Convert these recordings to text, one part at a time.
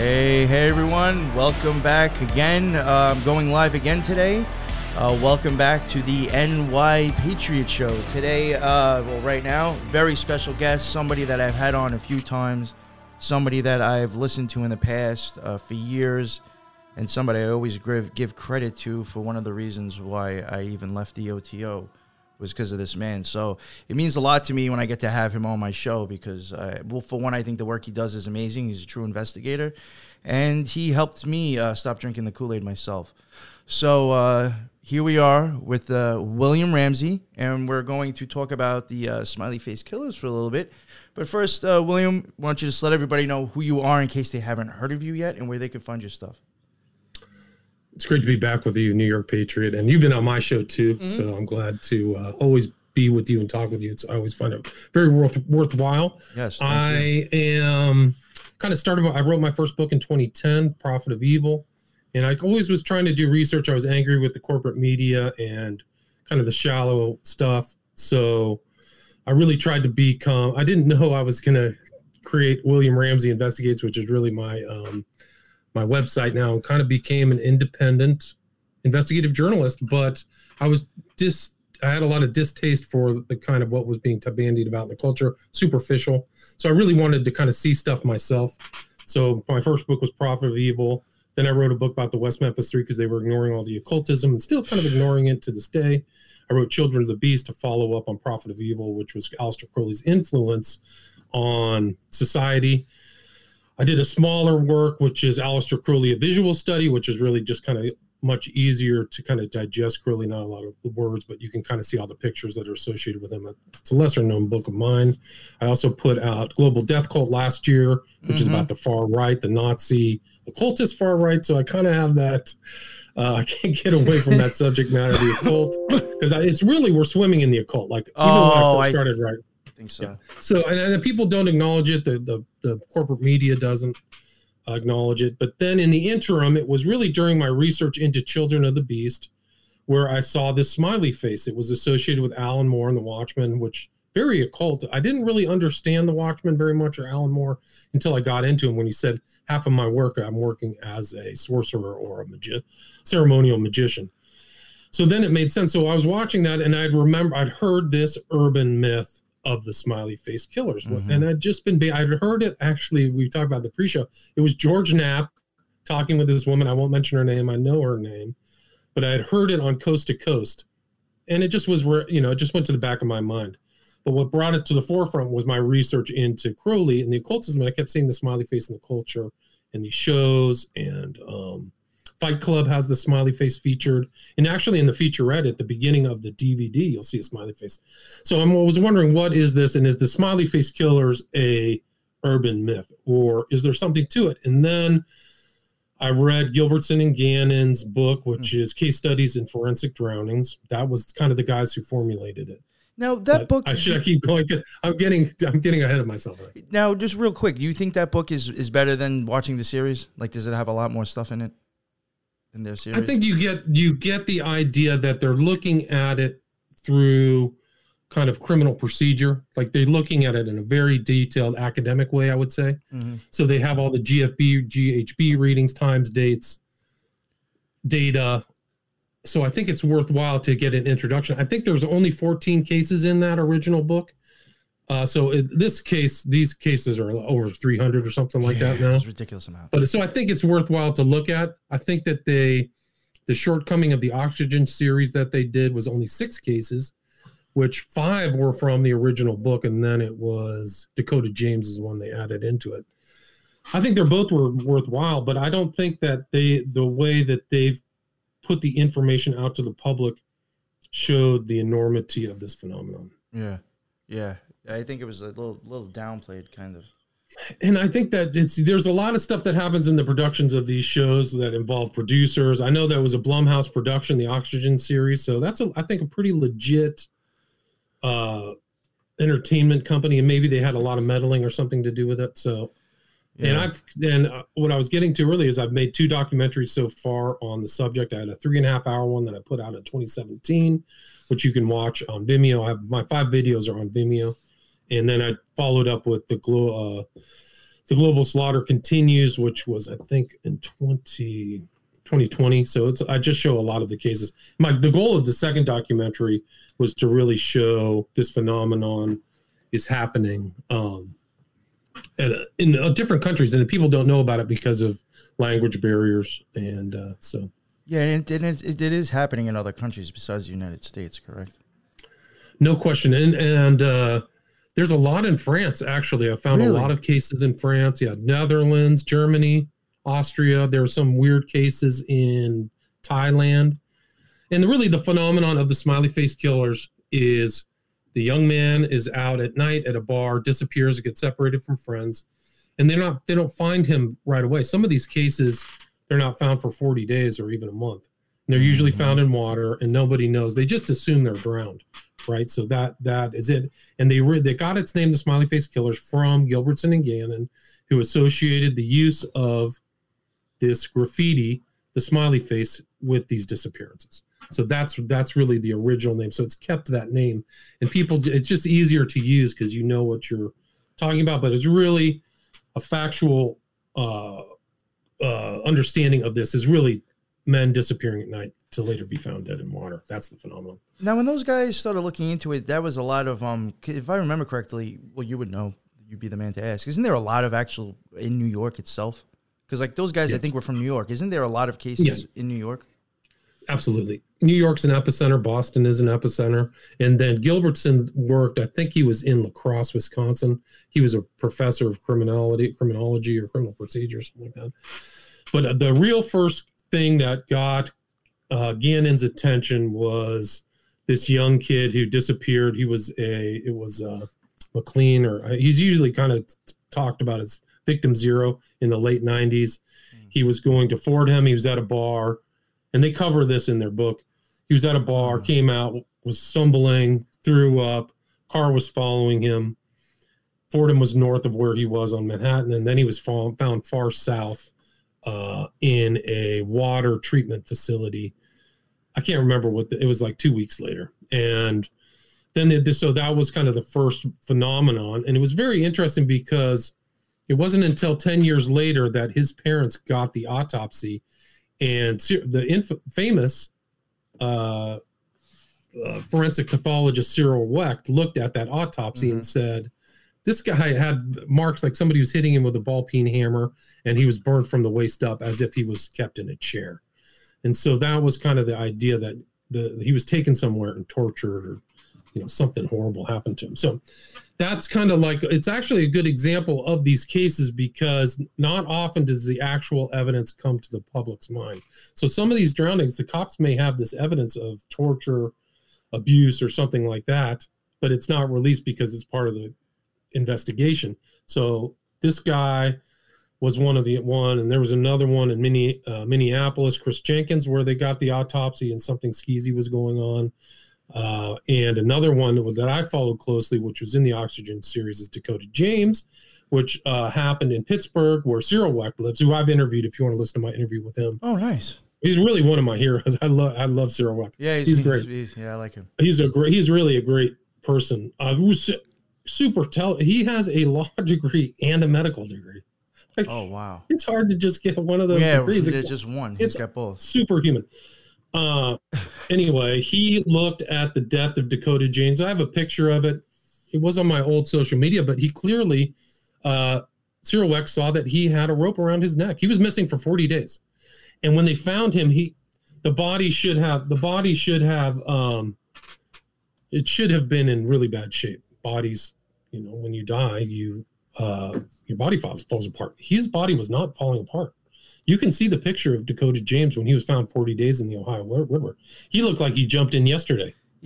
Hey, hey everyone, welcome back again. Uh, I'm going live again today. Uh, welcome back to the NY Patriot Show. Today, uh, well, right now, very special guest, somebody that I've had on a few times, somebody that I've listened to in the past uh, for years, and somebody I always give, give credit to for one of the reasons why I even left the OTO was because of this man. So it means a lot to me when I get to have him on my show because, uh, well, for one, I think the work he does is amazing. He's a true investigator, and he helped me uh, stop drinking the Kool Aid myself. So uh, here we are with uh, William Ramsey, and we're going to talk about the uh, smiley face killers for a little bit. But first, uh, William, why don't you just let everybody know who you are in case they haven't heard of you yet and where they can find your stuff? It's great to be back with you, New York Patriot, and you've been on my show too. Mm-hmm. So I'm glad to uh, always be with you and talk with you. It's I always find it very worth worthwhile. Yes, I you. am kind of started. I wrote my first book in 2010, Prophet of Evil, and I always was trying to do research. I was angry with the corporate media and kind of the shallow stuff. So I really tried to become. I didn't know I was going to create William Ramsey Investigates, which is really my um, my website now and kind of became an independent investigative journalist. But I was dis I had a lot of distaste for the kind of what was being bandied about in the culture, superficial. So I really wanted to kind of see stuff myself. So my first book was Prophet of Evil. Then I wrote a book about the West Memphis Three because they were ignoring all the occultism and still kind of ignoring it to this day. I wrote Children of the Beast to follow up on Prophet of Evil, which was Aleister Crowley's influence on society. I did a smaller work, which is Aleister Crowley, a visual study, which is really just kind of much easier to kind of digest Crowley, not a lot of words, but you can kind of see all the pictures that are associated with him. It's a lesser known book of mine. I also put out Global Death Cult last year, which mm-hmm. is about the far right, the Nazi occultist far right. So I kind of have that. Uh, I can't get away from that subject matter, the occult, because it's really we're swimming in the occult. Like even oh, when I first started I, writing, think so. Yeah. So, and, and people don't acknowledge it. The, the, the corporate media doesn't acknowledge it. But then in the interim, it was really during my research into Children of the Beast where I saw this smiley face. It was associated with Alan Moore and the Watchmen, which very occult. I didn't really understand the Watchmen very much or Alan Moore until I got into him when he said half of my work I'm working as a sorcerer or a magi- ceremonial magician. So then it made sense. So I was watching that and I'd remember I'd heard this urban myth of the smiley face killers. Mm-hmm. And I'd just been, I'd heard it actually, we talked about the pre show. It was George Knapp talking with this woman. I won't mention her name, I know her name, but I had heard it on Coast to Coast. And it just was, where, you know, it just went to the back of my mind. But what brought it to the forefront was my research into Crowley and the occultism. I kept seeing the smiley face in the culture and these shows and, um, Fight Club has the smiley face featured, and actually in the featurette at the beginning of the DVD, you'll see a smiley face. So I was wondering, what is this, and is the smiley face killers a urban myth, or is there something to it? And then I read Gilbertson and Gannon's book, which mm-hmm. is Case Studies in Forensic Drownings. That was kind of the guys who formulated it. Now that but book, I should I keep going. I'm getting, I'm getting ahead of myself. Right. Now, just real quick, do you think that book is is better than watching the series? Like, does it have a lot more stuff in it? In their series? I think you get you get the idea that they're looking at it through kind of criminal procedure. Like they're looking at it in a very detailed academic way, I would say. Mm-hmm. So they have all the GFB, GHB readings, times, dates, data. So I think it's worthwhile to get an introduction. I think there's only 14 cases in that original book. Uh, so in this case, these cases are over 300 or something like yeah, that now. It's ridiculous amount. But so I think it's worthwhile to look at. I think that they, the shortcoming of the oxygen series that they did was only six cases, which five were from the original book, and then it was Dakota James is one they added into it. I think they're both were worthwhile, but I don't think that they the way that they've put the information out to the public showed the enormity of this phenomenon. Yeah, yeah, I think it was a little little downplayed, kind of. And I think that it's there's a lot of stuff that happens in the productions of these shows that involve producers. I know that was a Blumhouse production, the Oxygen series, so that's a I think a pretty legit uh entertainment company, and maybe they had a lot of meddling or something to do with it. So, yeah. and I've and uh, what I was getting to earlier is I've made two documentaries so far on the subject. I had a three and a half hour one that I put out in 2017, which you can watch on Vimeo. I have my five videos are on Vimeo and then I followed up with the glow, uh, the global slaughter continues, which was I think in 20, 2020. So it's I just show a lot of the cases. My the goal of the second documentary was to really show this phenomenon is happening um, at, in uh, different countries, and people don't know about it because of language barriers, and uh, so. Yeah, and it, it, is, it is happening in other countries besides the United States, correct? No question, and and uh, there's a lot in France. Actually, I found Really? a lot of cases in France. Yeah, Netherlands, Germany, Austria. There were some weird cases in Thailand, and really the phenomenon of the smiley face killers is the young man is out at night at a bar, disappears, gets separated from friends, and they're not they don't find him right away. Some of these cases they're not found for 40 days or even a month. And they're usually Mhm. found in water, and nobody knows. They just assume they're drowned, right? So that that is it. And they re- they got its name, the Smiley Face Killers, from Gilbertson and Gannon, who associated the use of this graffiti, the smiley face, with these disappearances. So that's that's really the original name. So it's kept that name, and people it's just easier to use because you know what you're talking about. But it's really a factual uh, uh, understanding of this is really men disappearing at night to later be found dead in water. That's the phenomenon. Now, when those guys started looking into it, that was a lot of um. If I remember correctly, well, you would know. You'd be the man to ask. Isn't there a lot of actual in New York itself? Because like those guys, I think were from New York. Isn't there a lot of cases Yes. in New York? Absolutely. New York's an epicenter. Boston is an epicenter. And then Gilbertson worked, I think he was in La Crosse, Wisconsin. He was a professor of criminology, criminology or criminal procedure, something like that. But uh, the real first thing that got uh, Gannon's attention was this young kid who disappeared. He was a, it was uh, McLean, or uh, he's usually kind of talked about as victim zero in the late 90s. He was going to Fordham. He was at a bar, and they cover this in their book. He was at a bar, came out, was stumbling, threw up. Car was following him. Fordham was north of where he was on Manhattan, and then he was found far south uh, in a water treatment facility. I can't remember what the, it was like two weeks later, and then the, so that was kind of the first phenomenon, and it was very interesting because it wasn't until 10 years later that his parents got the autopsy. And the inf- famous uh, uh, forensic pathologist Cyril Wecht looked at that autopsy and said, "This guy had marks like somebody was hitting him with a ball peen hammer, and he was burned from the waist up as if he was kept in a chair." And so that was kind of the idea that the he was taken somewhere and tortured, or you know something horrible happened to him. So that's kind of like it's actually a good example of these cases because not often does the actual evidence come to the public's mind. So some of these drownings, the cops may have this evidence of torture, abuse, or something like that, but it's not released because it's part of the investigation. So this guy was one of the one, and there was another one in Minne, uh, Minneapolis, Chris Jenkins, where they got the autopsy and something skeezy was going on. Uh, and another one that was- that I followed closely, which was in the Oxygen series, is Dakota James, which uh, happened in Pittsburgh, where Cyril Wecht lives, who I've interviewed. If you want to listen to my interview with him, Oh, nice. he's really one of my heroes. I love I love Cyril Wecht. Yeah, he's, He's great. he's- yeah, I like him. He's a great. He's really a great person. Uh, super tell. He has a law degree and a medical degree. Like, Oh, wow. It's hard to just get one of those yeah, degrees. there's just one. He's it's- got both. superhuman. Uh, anyway, he looked at the death of Dakota James. I have a picture of it. It was on my old social media, but he clearly, uh, Cyril Wecht saw that he had a rope around his neck. He was missing for 40 days. And when they found him, he, the body should have, the body should have, um, it should have been in really bad shape. Bodies, you know, when you die, you, uh, your body falls, falls apart. His body was not falling apart. You can see the picture of Dakota James when he was found 40 days in the Ohio River. He looked like he jumped in yesterday.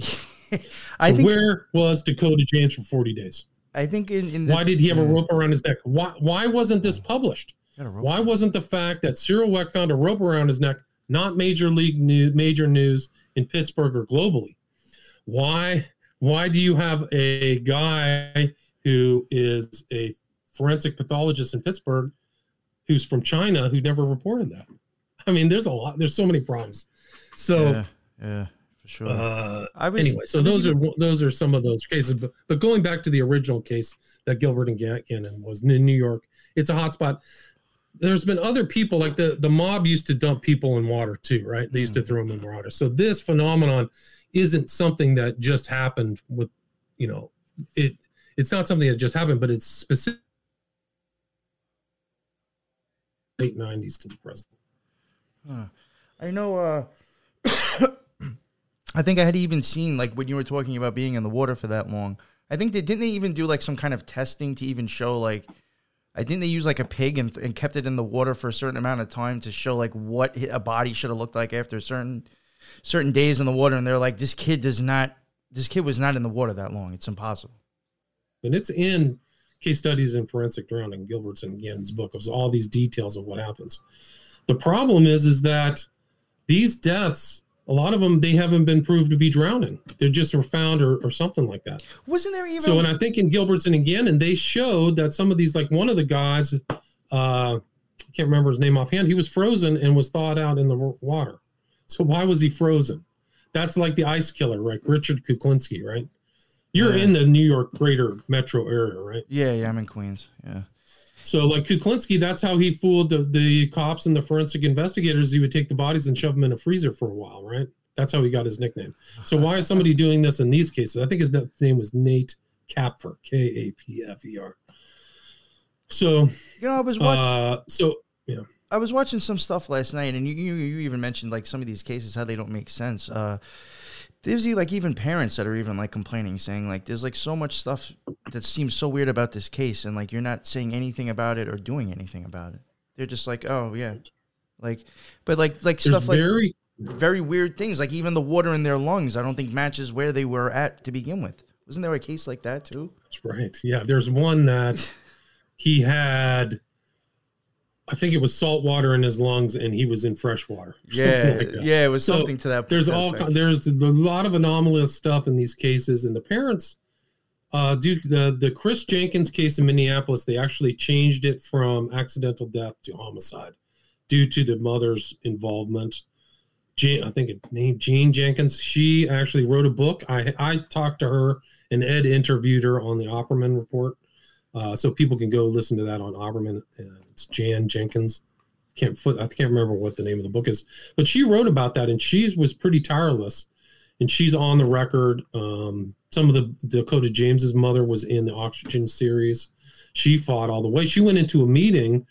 I So think. where was Dakota James for 40 days? I think in, in the, Why did he have a rope around his neck? Why why wasn't this published? A rope. Why wasn't the fact that Cyril Wecht found a rope around his neck not major league news, major news in Pittsburgh or globally? Why why do you have a guy who is a forensic pathologist in Pittsburgh who's from China who never reported that? I mean, there's a lot. There's so many problems. So Yeah, yeah. for sure. Uh, I was anyway, so was those even- are those are some of those cases. But, but going back to the original case that Gilbert and Gannon was in New York, it's a hotspot. There's been other people like the the mob used to dump people in water too, right? They used to throw them in water. So this phenomenon isn't something that just happened with, you know, it. It's not something that just happened, but it's specific. Late '90s to the present. Huh. I know. Uh, I think I had even seen like when you were talking about being in the water for that long. I think they didn't they even do like some kind of testing to even show like. I think they used like a pig and, and kept it in the water for a certain amount of time to show like what a body should have looked like after a certain certain days in the water. And they're like, this kid does not. This kid was not in the water that long. It's impossible. and it's in case studies in forensic drowning gilbert's and Gannon's book of all these details of what happens the problem is is that these deaths a lot of them they haven't been proved to be drowning They're just were found or, or something like that Wasn't there even? so and i think in gilbert's and Gannon, they showed that some of these like one of the guys uh i can't remember his name offhand he was frozen and was thawed out in the water so why was he frozen that's like the ice killer right richard kuklinski right you're Yeah. in the new york greater metro area right yeah, yeah, I'm in Queens. Yeah. so, like Kuklinski, that's how he fooled the, the cops and the forensic investigators. He would take the bodies and shove them in a freezer for a while, right? That's how he got his nickname. So, why is somebody doing this in these cases? I think his name was Nate Kapfer, K A P F E R. So, You know, I was watching. uh, so yeah, I was watching some stuff last night, and you, you you even mentioned like some of these cases how they don't make sense. Uh, there's like even parents that are even like complaining, saying like there's like so much stuff that seems so weird about this case, and like you're not saying anything about it or doing anything about it. They're just like, oh yeah, like, but like like there's stuff like very very weird things, like even the water in their lungs. I don't think matches where they were at to begin with. Wasn't there a case like that too? That's right. Yeah, there's one that he had. I think it was salt water in his lungs, and he was in fresh water. Yeah, like yeah, it was So, something to that. there's all there's a lot of anomalous stuff in these cases. And the parents uh do the the chris jenkins case in minneapolis they actually changed it from accidental death to homicide due to the mother's involvement. Jane, i think it named jean jenkins she actually wrote a book. I i talked to her and ed interviewed her on the opperman report. Uh, so people can go listen to that on opperman uh, it's jan jenkins. Can't foot i can't remember what the name of the book is but she wrote about that and she was pretty tireless. And she's on the record um, some of the dakota james's mother was in the oxygen series. She fought all the way. She went into a meeting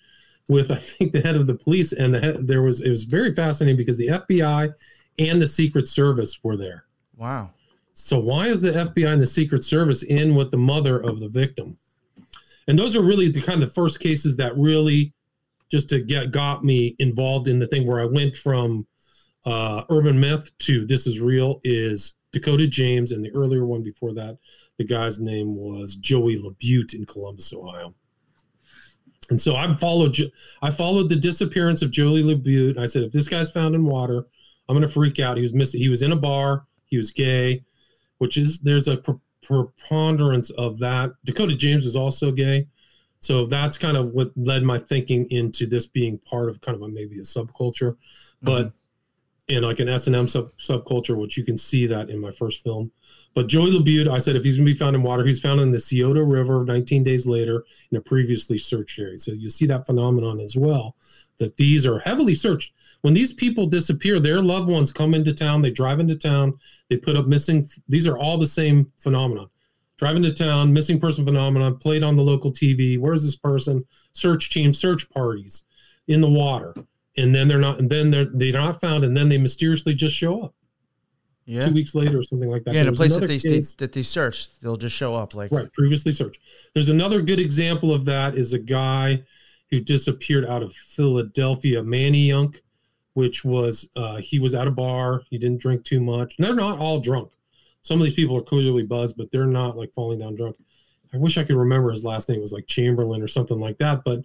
with i think the head of the police and the head, there was it was very fascinating because the fbi and the secret service were there. Wow. so why is the fbi and the secret service in with the mother of the victim and those are really the kind of the first cases that really just to get got me involved in the thing where I went from uh, urban myth to this is real is Dakota James, and the earlier one before that, the guy's name was Joey Labute in Columbus, Ohio. And so I followed I followed the disappearance of Joey Labute. I said, if this guy's found in water, I'm going to freak out. He was missing. He was in a bar. He was gay, which is there's a preponderance of that. Dakota James was also gay. So that's kind of what led my thinking into this being part of kind of a, maybe a subculture, mm-hmm. but in like an S and M sub subculture, which you can see that in my first film. But Joey Labute, I said if he's gonna be found in water, he's found in the Scioto River 19 days later in a previously searched area. So you see that phenomenon as well. That these are heavily searched. When these people disappear, their loved ones come into town, they drive into town, they put up missing. These are all the same phenomenon driving to town, missing person phenomenon, played on the local TV. Where's this person? Search team, search parties in the water, and then they're not, and then they're they're not found, and then they mysteriously just show up Yeah. two weeks later or something like that. Yeah, in a place that they, they, that they search, they'll just show up. Like, right previously searched. There's another good example of that is a guy who disappeared out of Philadelphia, Manayunk, which was uh, he was at a bar, he didn't drink too much. And they're not all drunk. Some of these people are clearly buzzed, but they're not like falling down drunk. I wish I could remember his last name. It was like Chamberlain or something like that. But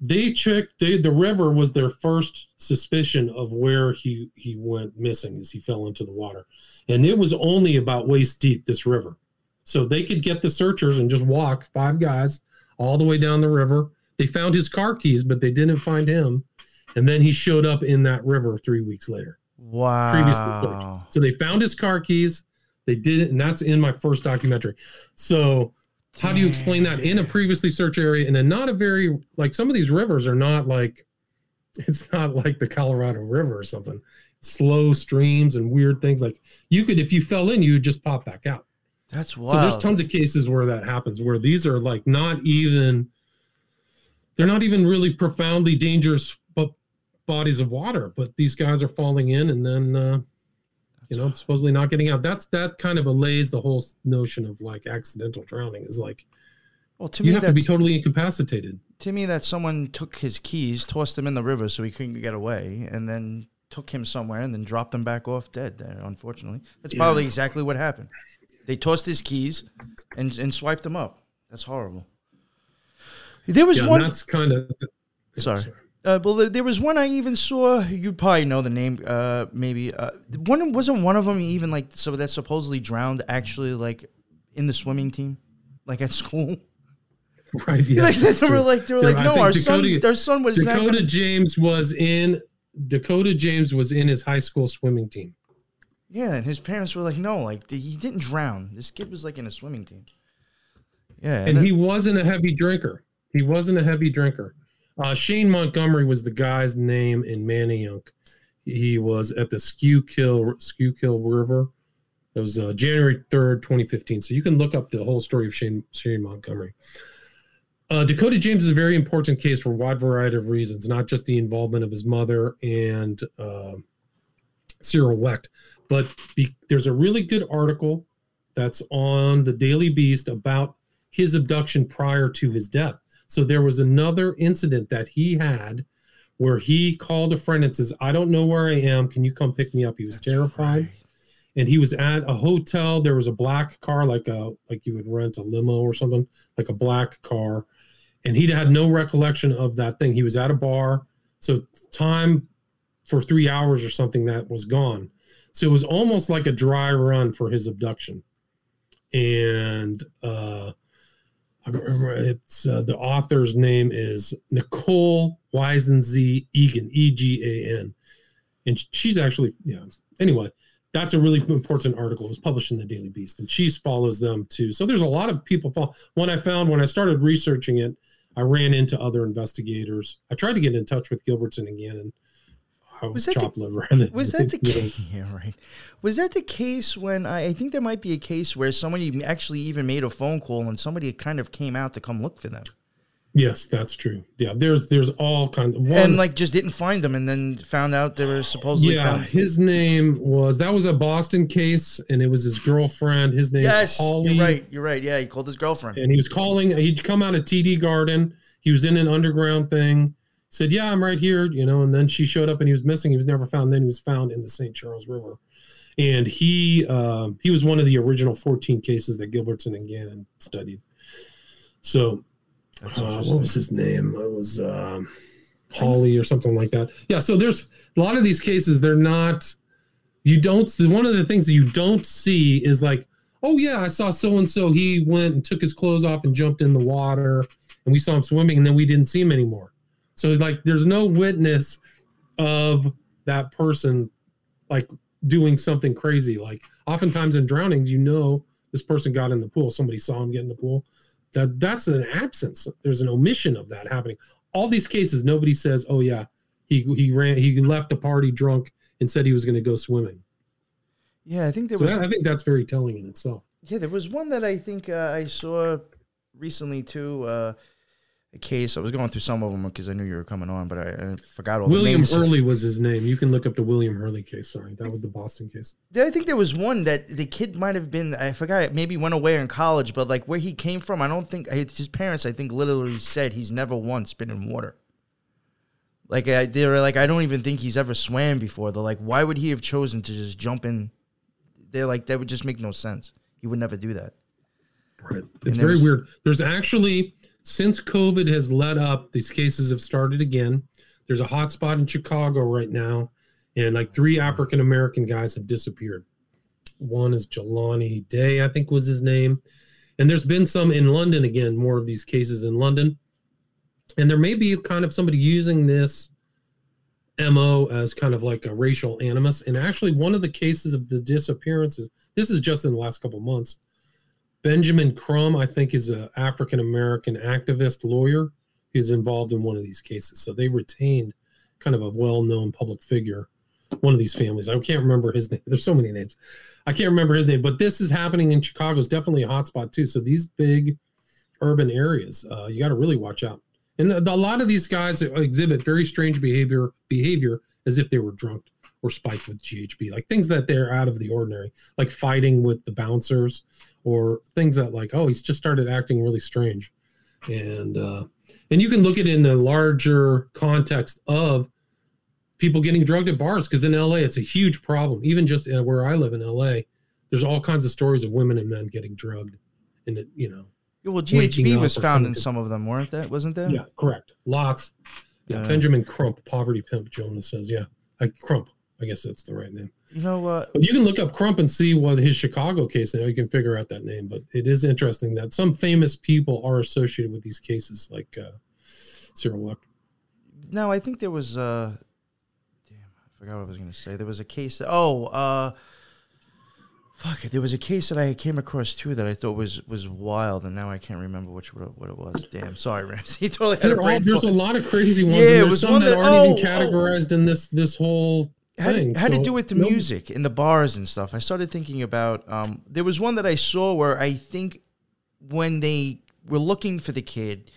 they checked they, the river was their first suspicion of where he he went missing as he fell into the water. And it was only about waist deep, this river. So they could get the searchers and just walk five guys all the way down the river. They found his car keys, but they didn't find him. And then he showed up in that river three weeks later. Wow. previously searched. So they found his car keys. They did it, and that's in my first documentary. So how do you explain that in a previously searched area and then not a very like some of these rivers are not like it's not like the Colorado River or something. Slow streams and weird things like you could if you fell in, you would just pop back out. That's wild. So there's tons of cases where that happens, where these are like not even they're not even really profoundly dangerous bodies of water, but these guys are falling in and then uh, you know supposedly not getting out. That's that kind of allays the whole notion of like accidental drowning is like well, to me you me, have to be totally incapacitated. to me that someone took his keys, tossed them in the river so he couldn't get away, and then took him somewhere and then dropped him back off dead there, unfortunately. That's Yeah. probably exactly what happened. They tossed his keys and, and swiped him up. That's horrible. There was Yeah, one. that's kind of Sorry. Uh, well, there, there was one I even saw. You probably know the name. Uh, maybe uh, one wasn't one of them even like so that supposedly drowned actually like in the swimming team, like at school. right. Yeah, like they were like they were There- like no, our son, Dakota- our son was not. Dakota Gonna, James was in Dakota James was in his high school swimming team. yeah, and his parents were like, no, like he didn't drown. This kid was like in a swimming team. Yeah, and that- he wasn't a heavy drinker. He wasn't a heavy drinker. Uh, Shane Montgomery was the guy's name in Manayunk. He was at the Schuylkill River. It was uh, January third, twenty fifteen. So you can look up the whole story of Shane Shane Montgomery. Uh, Dakota James is a very important case for a wide variety of reasons, not just the involvement of his mother and uh, Cyril Wecht, but be, there's a really good article that's on the Daily Beast about his abduction prior to his death. So there was another incident that he had where he called a friend and says, I don't know where I am. Can you come pick me up? He was That's terrified. right. And he was at a hotel. There was a black car, like a like you would rent a limo or something, like a black car. And he had no recollection of that thing. He was at a bar. So time for three hours or something that was gone. So it was almost like a dry run for his abduction. And uh I remember it's uh, the author's name is Nicole Weisensee Egan, E G A N, and she's actually yeah. Anyway, that's a really important article. It was published in the Daily Beast, and she follows them too. So there's a lot of people. Follow. When I found when I started researching it, I ran into other investigators. I tried to get in touch with Gilbertson again, and I was, that the- liver. Was that the case? Yeah, right. Was that the case when I, I think there might be a case where somebody actually even made a phone call and somebody kind of came out to come look for them Yes, that's true. Yeah, there's there's all kinds of one, and like just didn't find them and then found out they were supposedly yeah, found. his name was that was a Boston case, and it was his girlfriend. His name Yes, Holly, you're right. You're right. Yeah, he called his girlfriend. and he was calling. He'd come out of TD Garden. He was in an underground thing. Said, "Yeah, I'm right here," you know. And then she showed up, and he was missing. He was never found. Then he was found in the St. Charles River, and he um, he was one of the original 14 cases that Gilbertson and Gannon studied. So uh, what was his name? It was um, Holly or something like that. Yeah. So there's a lot of these cases. They're not. You don't. One of the things that you don't see is like, oh yeah, I saw so and so. He went and took his clothes off and jumped in the water, and we saw him swimming, and then we didn't see him anymore. So like, there's no witness of that person, like doing something crazy. Like oftentimes in drownings, you know this person got in the pool. Somebody saw him get in the pool that that's an absence there's an omission of that happening all these cases nobody says oh yeah he he ran he left the party drunk and said he was going to go swimming Yeah, I think there so was. that, i think that's very telling in itself Yeah, there was one that I think uh, I saw recently too. Uh, a case. I was going through some of them because I knew you were coming on, but I, I forgot all the william names. hurley was his name you can look up the william hurley case sorry that was the boston case I think there was one that the kid might have been. I forgot. Maybe went away in college, but like where he came from, I don't think his parents. I think literally said he's never once been in water. Like I, they were like, I don't even think he's ever swam before. They're like, why would he have chosen to just jump in? They're like, that would just make no sense. He would never do that. right it's very was- weird there's actually since covid has let up these cases have started again. There's a hot spot in chicago right now and like three african american guys have disappeared. One is jelani day i think was his name. And there's been some in london again more of these cases in london. And there may be kind of somebody using this mo as kind of like a racial animus. And actually one of the cases of the disappearances this is just in the last couple months benjamin Crump, i think is an african american activist lawyer who's involved in one of these cases. So they retained kind of a well-known public figure one of these families. I can't remember his name. There's so many names. I can't remember his name but this is happening in chicago. It's definitely a hotspot too. So these big urban areas uh, you got to really watch out. And a lot of these guys exhibit very strange behavior behavior as if they were drunk or spiked with GHB, like things that they're out of the ordinary, like fighting with the bouncers or things that like, oh, he's just started acting really strange. And uh, and you can look at it in the larger context of people getting drugged at bars because in LA it's a huge problem. Even just uh, where I live in LA, there's all kinds of stories of women and men getting drugged, and it you know well, GHB was found in some of them, weren't that? Wasn't there? Yeah, correct. Lots. Yeah, uh, Benjamin Crump, poverty pimp. Jonas says, yeah, I, Crump. I guess that's the right name. You know what? But you can look up Crump and see what his Chicago case. Now you can figure out that name. But it is interesting that some famous people are associated with these cases, like uh, Cyril Luck. No, I think there was. Uh, damn, I forgot what I was going to say. There was a case. That, oh, uh, Fuck it. There was a case that I came across too that I thought was was wild, and now I can't remember which what it was. Damn, sorry, Ramsey. totally had a all, there's a lot of crazy ones. Yeah, it was some that, that aren't oh, even categorized oh. in this this whole had, thing. Had so, to do with the no. music in the bars and stuff. I started thinking about. Um, there was one that I saw where I think when they were looking for the kid,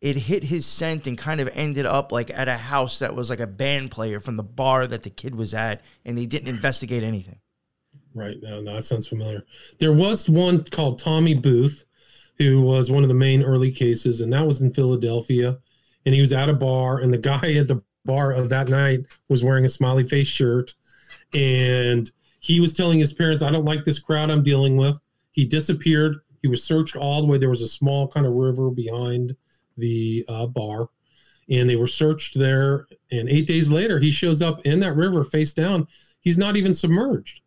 it hit his scent and kind of ended up like at a house that was like a band player from the bar that the kid was at, and they didn't investigate anything. Right. No, no, that sounds familiar. There was one called Tommy Booth, who was one of the main early cases, and that was in Philadelphia. And he was at a bar, and the guy at the bar of that night was wearing a smiley face shirt. And he was telling his parents, I don't like this crowd I'm dealing with. He disappeared. He was searched all the way. There was a small kind of river behind the uh, bar, and they were searched there. And eight days later, he shows up in that river face down. He's not even submerged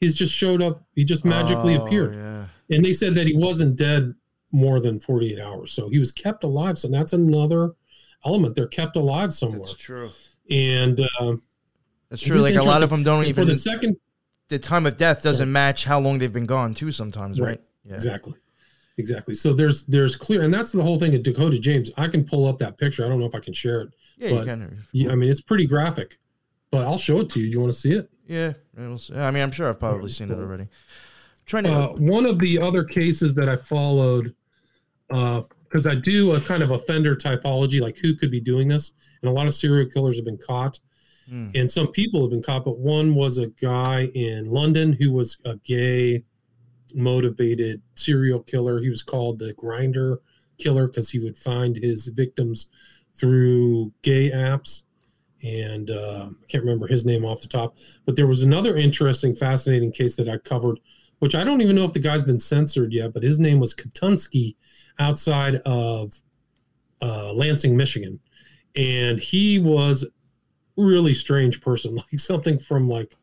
he's just showed up. He just magically oh, appeared. Yeah. And they said that he wasn't dead more than 48 hours. So he was kept alive. So that's another element. They're kept alive somewhere. That's true. And uh, that's true. Like a lot of them don't and even. For the second, the time of death doesn't sorry. match how long they've been gone too. Sometimes, right? right? Yeah. Exactly. Exactly. So there's there's clear, and that's the whole thing at Dakota James. I can pull up that picture. I don't know if I can share it. Yeah, you can. Yeah, I mean, it's pretty graphic, but I'll show it to you. Do you want to see it? Yeah, I mean, I'm sure I've probably seen it already. I'm trying to. Uh, one of the other cases that I followed, because I do a kind of offender typology, like who could be doing this, and a lot of serial killers have been caught, mm. and some people have been caught. But one was a guy in London who was a gay motivated serial killer. He was called the grinder killer because he would find his victims through gay apps and uh, I can't remember his name off the top. But there was another interesting, fascinating case that I covered, which I don't even know if the guy's been censored yet. But his name was Katunsky, outside of uh, Lansing, Michigan, and he was really strange person, like something from like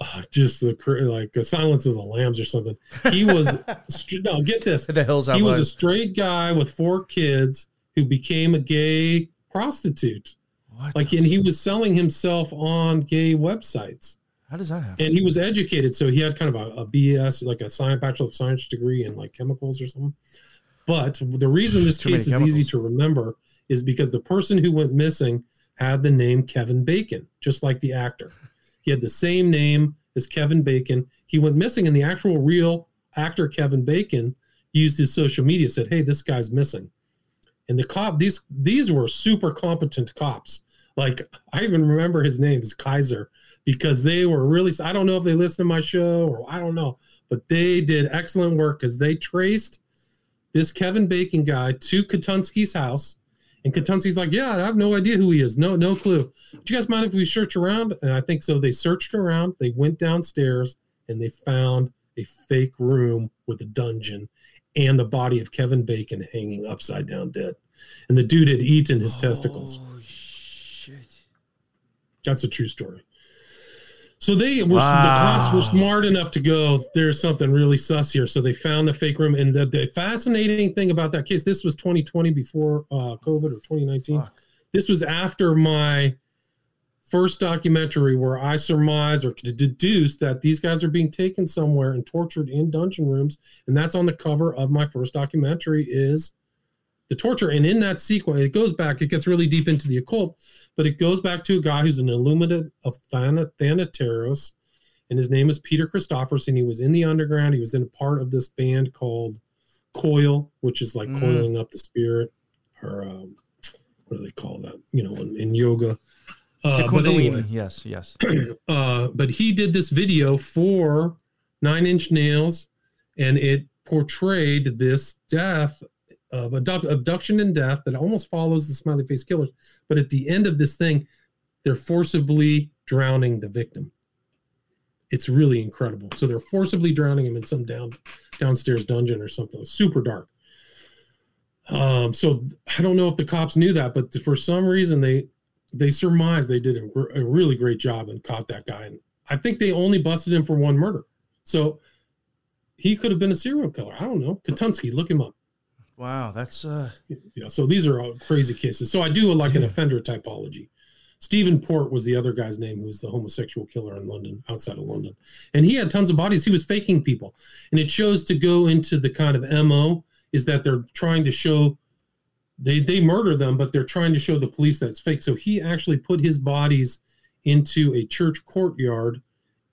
uh, just the like a Silence of the Lambs or something. He was no, get this. The hills. He was a straight guy with four kids who became a gay prostitute what like, and he was selling himself on gay websites. How does that happen? And he was educated, so he had kind of a, a BS, like a science bachelor of science degree in like chemicals or something. But the reason this case is easy to remember is because the person who went missing had the name Kevin Bacon, just like the actor. He had the same name as Kevin Bacon. He went missing, and the actual real actor Kevin Bacon used his social media, said, "Hey, this guy's missing." And the cop, these these were super competent cops like I even remember his name is Kaiser because they were really I don't know if they listened to my show or I don't know, but they did excellent work because they traced this Kevin Bacon guy to Katunsky's house. And Katunsky's like, yeah, I have no idea who he is. No, no clue. Do you guys mind if we search around? And I think so. They searched around. They went downstairs and they found a fake room with a dungeon and the body of Kevin Bacon hanging upside down dead. And the dude had eaten his oh. testicles. That's a true story. So they were wow. the cops were smart enough to go. There's something really sus here. So they found the fake room. And the, the fascinating thing about that case, this was 2020 before uh, COVID or 2019. Fuck. This was after my first documentary where I surmise or deduce that these guys are being taken somewhere and tortured in dungeon rooms, and that's on the cover of my first documentary. Is the torture, and in that sequence, it goes back. It gets really deep into the occult, but it goes back to a guy who's an illuminate of Thanateros, and his name is Peter Christopherson. He was in the underground. He was in a part of this band called Coil, which is like mm. coiling up the spirit, or um, what do they call that? You know, in, in yoga. Uh, but anyway, yes, yes. Uh, but he did this video for Nine Inch Nails, and it portrayed this death of abduction and death that almost follows the smiley face killers. But at the end of this thing, they're forcibly drowning the victim. It's really incredible. So they're forcibly drowning him in some down downstairs dungeon or something. super dark. Um, so I don't know if the cops knew that, but for some reason they they surmised they did a, a really great job and caught that guy. And I think they only busted him for one murder. So he could have been a serial killer. I don't know. Katunsky, look him up. Wow, that's uh yeah. So these are all crazy cases. So I do like an offender typology. Stephen Port was the other guy's name, who was the homosexual killer in London, outside of London, and he had tons of bodies. He was faking people, and it shows to go into the kind of mo is that they're trying to show they they murder them, but they're trying to show the police that it's fake. So he actually put his bodies into a church courtyard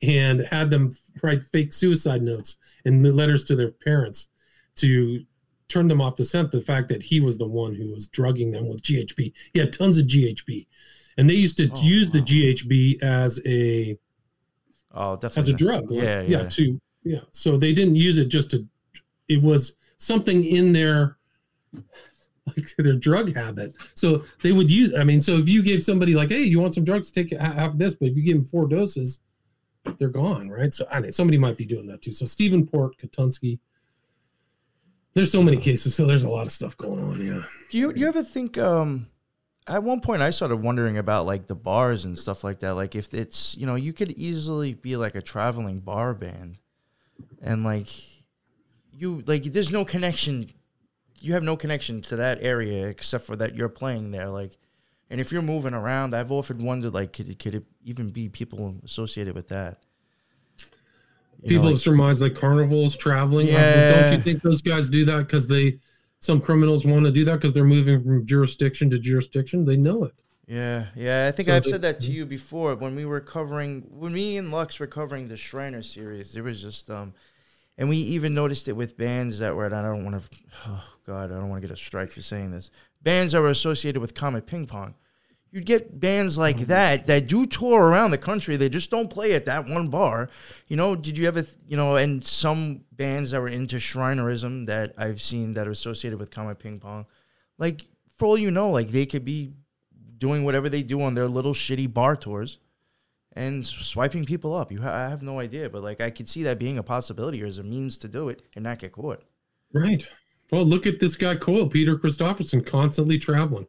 and had them write fake suicide notes and letters to their parents to turn them off the scent the fact that he was the one who was drugging them with GHB. He had tons of GHB. And they used to oh, use wow. the GHB as a oh definitely as a drug. Like, yeah, yeah, yeah, to yeah. So they didn't use it just to it was something in their like their drug habit. So they would use. I mean, so if you gave somebody like, "Hey, you want some drugs? Take half of this," but if you give them four doses, they're gone, right? So I mean, somebody might be doing that too. So Stephen Port, Katunsky. There's so many cases, so there's a lot of stuff going on. Yeah. Do you you ever think? um At one point, I started wondering about like the bars and stuff like that. Like if it's you know you could easily be like a traveling bar band, and like you like there's no connection you have no connection to that area except for that you're playing there. Like, and if you're moving around, I've often wondered, like, could could it even be people associated with that? People know, like, surmise like carnivals traveling. Yeah. don't you think those guys do that because they, some criminals want to do that because they're moving from jurisdiction to jurisdiction? They know it. Yeah, yeah. I think so I've they, said that to you before when we were covering, when me and Lux were covering the Shriner series. There was just, um, and we even noticed it with bands that were, and I don't want to, oh God, I don't want to get a strike for saying this. Bands that were associated with Comet Ping Pong. You'd get bands like mm-hmm. that that do tour around the country. They just don't play at that one bar. You know, did you ever, you know, and some bands that were into Shrinerism that I've seen that are associated with Comet Ping Pong, like, for all you know, like they could be doing whatever they do on their little shitty bar tours and swiping people up. You, ha- I have no idea, but like I could see that being a possibility or as a means to do it and not get caught. Right. Well, look at this guy Coil, Peter Christopherson, constantly traveling,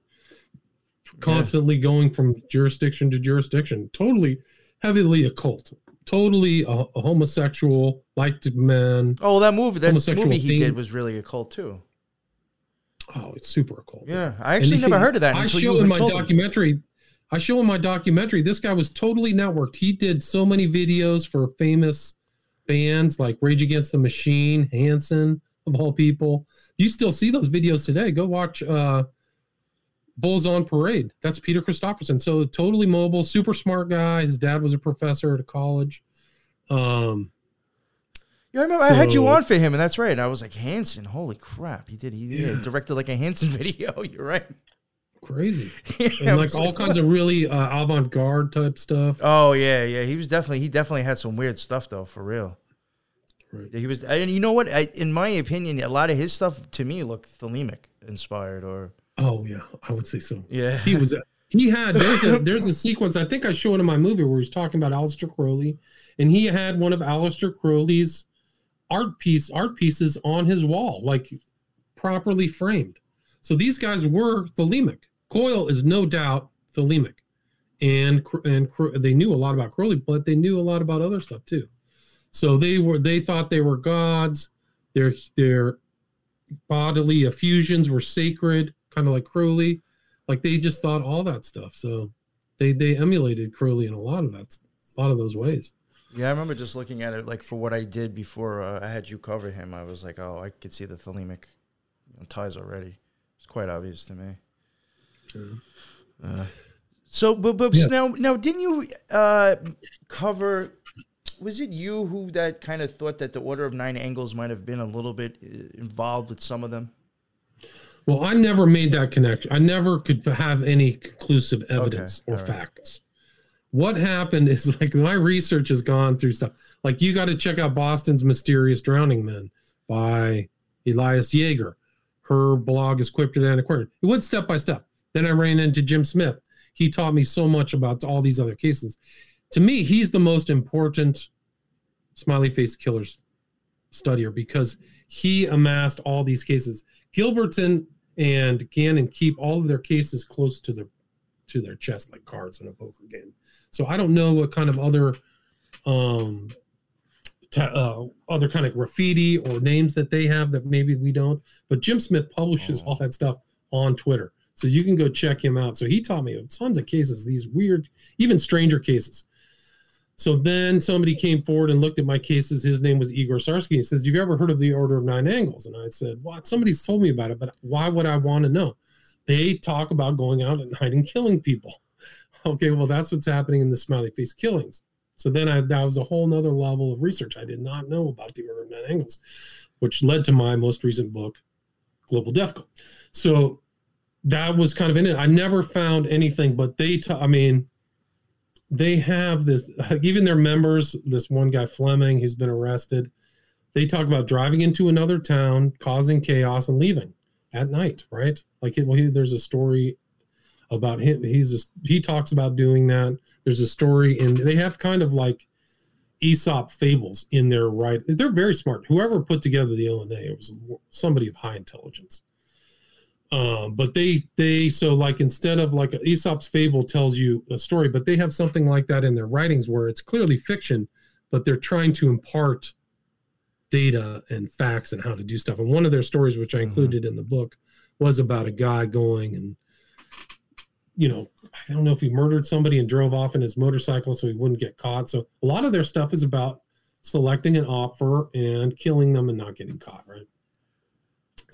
constantly yeah. going from jurisdiction to jurisdiction, totally heavily occult, totally a, a homosexual, liked men. Oh, that movie, that movie he theme. did was really a cult too. Oh, it's super occult. Yeah, I actually never he, heard of that. I show in my documentary. Me. I show in my documentary, this guy was totally networked. He did so many videos for famous bands like Rage Against the Machine, Hanson, of all people. You still see those videos today. Go watch uh, Bulls on Parade. That's Peter Christopherson. So totally mobile, super smart guy. His dad was a professor at a college. Um, yeah, I remember so, I had you on for him, and that's right. And I was like, Hanson, holy crap, he did. He yeah. directed like a Hanson video. You're right crazy yeah, and like all like, kinds what? of really uh, avant-garde type stuff oh yeah yeah he was definitely he definitely had some weird stuff though for real right he was and you know what I, in my opinion a lot of his stuff to me looked thelemic inspired or oh yeah i would say so yeah he was he had there's a there's a sequence i think i showed in my movie where he's talking about Aleister crowley and he had one of Aleister crowley's art piece art pieces on his wall like properly framed so these guys were thelemic. Coil is no doubt thelemic, and and they knew a lot about Crowley, but they knew a lot about other stuff too. So they were they thought they were gods. Their their bodily effusions were sacred, kind of like Crowley. Like they just thought all that stuff. So They they emulated Crowley in a lot of that, a lot of those ways. Yeah, I remember just looking at it like for what I did before uh, I had you cover him. I was like, oh, I could see the thelemic ties already. It's quite obvious to me. Uh, so, but, but Yeah. now, now, didn't you uh, cover? Was it you who that kind of thought that the Order of Nine Angles might have been a little bit uh, involved with some of them? Well, I never made that connection. I never could have any conclusive evidence Okay, or right. facts. What happened is like my research has gone through stuff. Like you got to check out Boston's Mysterious Drowning Men by Elias Yeager. Her blog is Cryptid Antiquarian. It went step by step. Then I ran into Jim Smith. He taught me so much about all these other cases. To me, he's the most important smiley face killers studier because he amassed all these cases. Gilbertson and Gannon keep all of their cases close to their to their chest like cards in a poker game. So I don't know what kind of other um uh, other kind of graffiti or names that they have that maybe we don't. But Jim Smith publishes all that stuff on Twitter. So you can go check him out. So he taught me tons of cases, these weird, even stranger cases. So then somebody came forward and looked at my cases. His name was Igor Sarsky. He says, You've ever heard of the Order of Nine Angles? And I said, Well, Somebody's told me about it, but why would I want to know? They talk about going out at night and killing people. Okay, well, that's what's happening in the smiley face killings. So then I, that was a whole nother level of research. I did not know about the Order of Nine Angles, which led to my most recent book, Global Death Cult. So that was kind of in it. I never found anything, but they, ta- I mean, they have this, even their members, this one guy, Fleming, who's been arrested, they talk about driving into another town, causing chaos, and leaving at night, right? Like, well, he, there's a story about him. He's he talks about doing that. There's a story, and they have kind of like Aesop fables in their right. They're very smart. Whoever put together the it was somebody of high intelligence. Um, but they they so like instead of like Aesop's fable tells you a story, but they have something like that in their writings where it's clearly fiction, but they're trying to impart data and facts and how to do stuff. And one of their stories, which I included in the book, was about a guy going and you know, I don't know if he murdered somebody and drove off in his motorcycle so he wouldn't get caught. So a lot of their stuff is about selecting an opfer and killing them and not getting caught, right?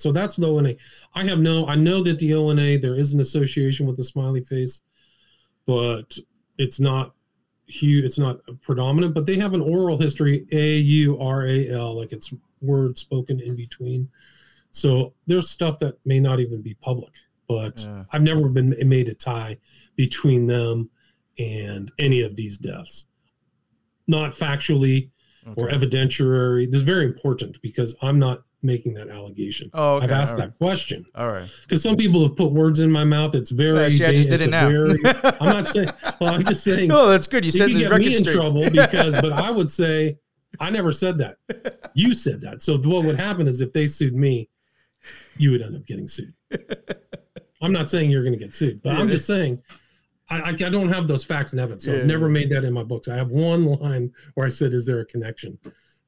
So that's the ONA. I have no, I know that the ONA, there is an association with the smiley face, but it's not huge, it's not predominant, but they have an oral history, A U R A L, like it's words spoken in between. So there's stuff that may not even be public, but Yeah. I've never been made a tie between them and any of these deaths. Not factually or evidentiary. This is very important because I'm not making that allegation. Oh, okay. I've asked that right. question All right. because some people have put words in my mouth. It's very. Yeah, see, I just did it now. Very, I'm not saying. Well, I'm just saying. No, that's good. You You said the get me in trouble because, but I would say I never said that. You said that. So what would happen is if they sued me, you would end up getting sued. I'm not saying you're going to get sued, but I'm Yeah. just saying I, I, I don't have those facts and evidence. So Yeah. I've never made that in my books. I have one line where I said, "Is there a connection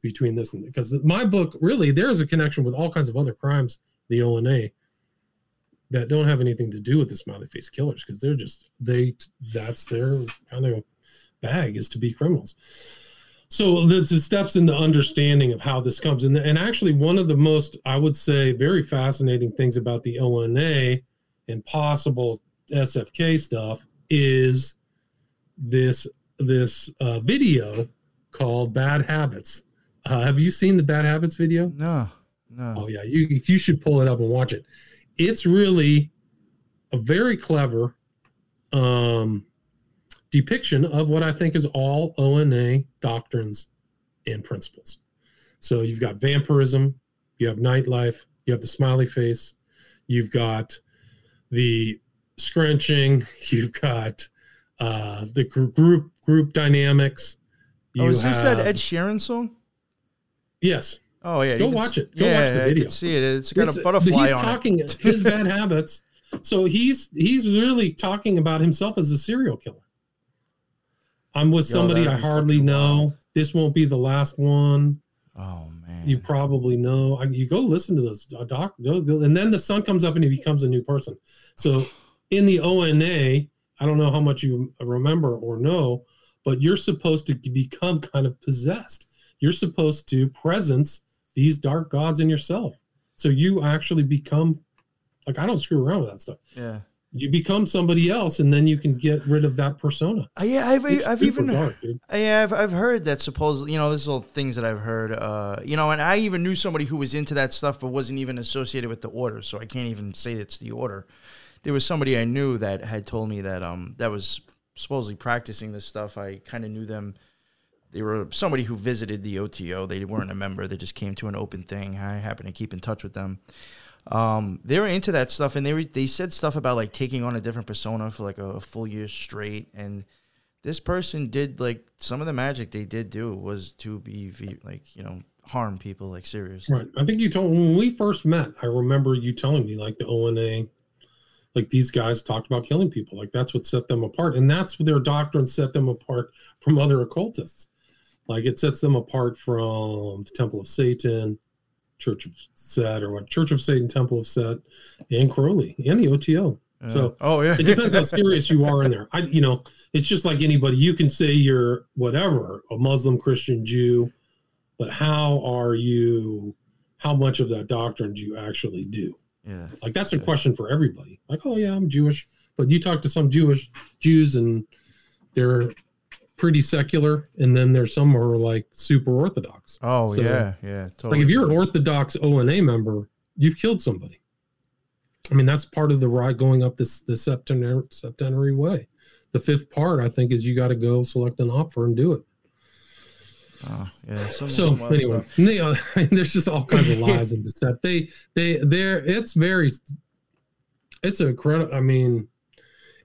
between this and because my book really there is a connection with all kinds of other crimes, the ONA." That don't have anything to do with the smiley face killers because they're just they that's their kind of bag is to be criminals. So the, the steps in the understanding of how this comes, and and actually one of the most I would say very fascinating things about the ONA and possible SFK stuff is this this uh, video called Bad Habits. Uh, have you seen the Bad Habits video? No, no. Oh yeah, you you should pull it up and watch it. It's really a very clever um, depiction of what I think is all ONA doctrines and principles. So you've got vampirism, you have nightlife, you have the smiley face, you've got the scrunching, you've got uh, the gr- group group dynamics. oh, you is this that Ed Sheeran song? Yes. Oh yeah, Go watch s- it. Go yeah, watch the I video. can see it. It's got It's- a butterfly he's on talking it. his bad habits. So he's he's really talking about himself as a serial killer. I'm with Yo, somebody I hardly know. wild. This won't be the last one. Oh man. You probably know. I- You go listen to those uh, doc, and then the sun comes up and he becomes a new person. So in the ONA, I don't know how much you remember or know, but you're supposed to become kind of possessed. You're supposed to presence these dark gods in yourself. So you actually become like I don't screw around with that stuff. Yeah. You become somebody else, and then you can get rid of that persona. Uh, yeah, I've It's I've even dark, dude. Yeah, I've, I've heard that supposedly, you know, this is all things that I've heard, uh, you know, and I even knew somebody who was into that stuff but wasn't even associated with the order, so I can't even say it's the order. There was somebody I knew that had told me that um that was supposedly practicing this stuff. I kind of knew them. They were somebody who visited the OTO. They weren't a member. They just came to an open thing. I happened to keep in touch with them. Um, they were into that stuff, and they they said stuff about like taking on a different persona for like a full year straight, and this person did like some of the magic they did do was to be like you know harm people like seriously. Right. I think you told when we first met. I remember you telling me like the ONA, like these guys talked about killing people. Like that's what set them apart, and that's what their doctrine set them apart from other occultists. Like it sets them apart from the Temple of Satan, Church of Set, or what Church of Satan, Temple of Set, and Crowley, and the OTO. Uh, So, oh yeah, It depends how serious you are in there. I, you know, it's just like anybody. You can say you're whatever, a Muslim, Christian, Jew, but how are you? How much of that doctrine do you actually do? yeah. Like that's a question for everybody. Like, oh yeah, I'm Jewish, but you talk to some Jewish Jews and they're pretty secular, and then there's some who are like super orthodox. Oh So, yeah, yeah. Totally like if you're an orthodox ONA member, you've killed somebody. I mean, that's part of the ride going up this the septenary septenary way. The fifth part, I think, is you got to go select an opfer and do it. Oh, yeah. Some, So anyway, they, uh, there's just all kinds of lies and stuff. They they they're it's very it's a credit. I mean,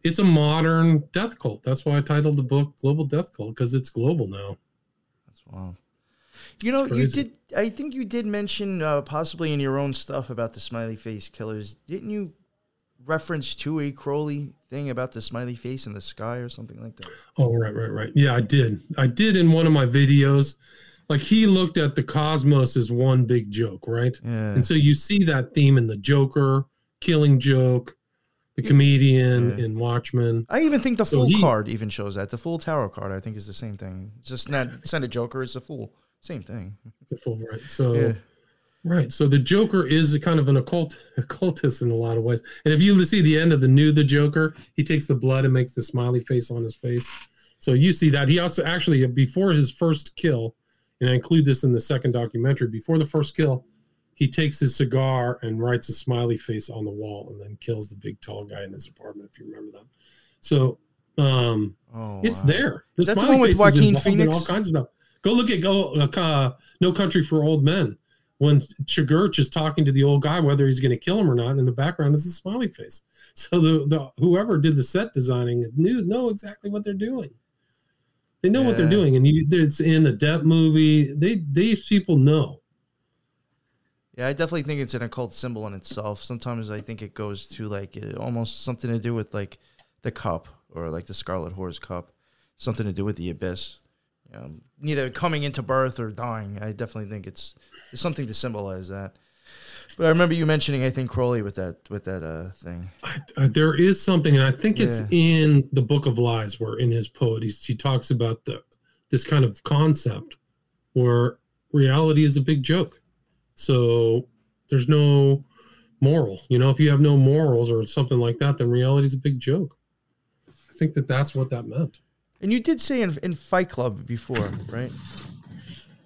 it's a modern death cult. That's why I titled the book "Global Death Cult" because it's global now. That's wild. You know, you did. I think you did mention uh, possibly in your own stuff about the smiley face killers. Didn't you reference to a Crowley thing about the smiley face in the sky or something like that? Oh, right, right, right. Yeah, I did. I did in one of my videos. Like he looked at the cosmos as one big joke, right? Yeah. And so you see that theme in the Joker, Killing Joke, the comedian Yeah. in Watchmen. I even think the So Fool he- card even shows that. The Fool Tarot card, I think, is the same thing. It's just not not a Joker. It's a Fool. Same thing. The full right. So Yeah. right. So the Joker is a kind of an occult occultist in a lot of ways. And if you see the end of the new the Joker, he takes the blood and makes the smiley face on his face. So you see that he also actually before his first kill, and I include this in the second documentary. Before the first kill, he takes his cigar and writes a smiley face on the wall, and then kills the big tall guy in his apartment. If you remember that. So um, Oh, it's wow. there. The Is the one with Joaquin Phoenix? all kinds of stuff. Go look at go uh, No Country for Old Men when Chigurh is talking to the old guy whether he's going to kill him or not. In the background is a smiley face. So the, the whoever did the set designing knew know exactly what they're doing. They know what they're doing, and you, it's in a Depp movie. They these people know. Yeah, I definitely think it's an occult symbol in itself. Sometimes I think it goes to like it, almost something to do with like the cup or like the Scarlet Horse cup, something to do with the abyss. Um, neither coming into birth or dying. I definitely think it's, it's something to symbolize that. But I remember you mentioning I think Crowley with that with that uh thing. Uh, there is something, and I think it's in the Book of Lies, where in his poet he's, he talks about the this kind of concept where reality is a big joke. So there's no moral. You know, if you have no morals or something like that, then reality is a big joke. I think that that's what that meant. And you did say in in Fight Club before, right?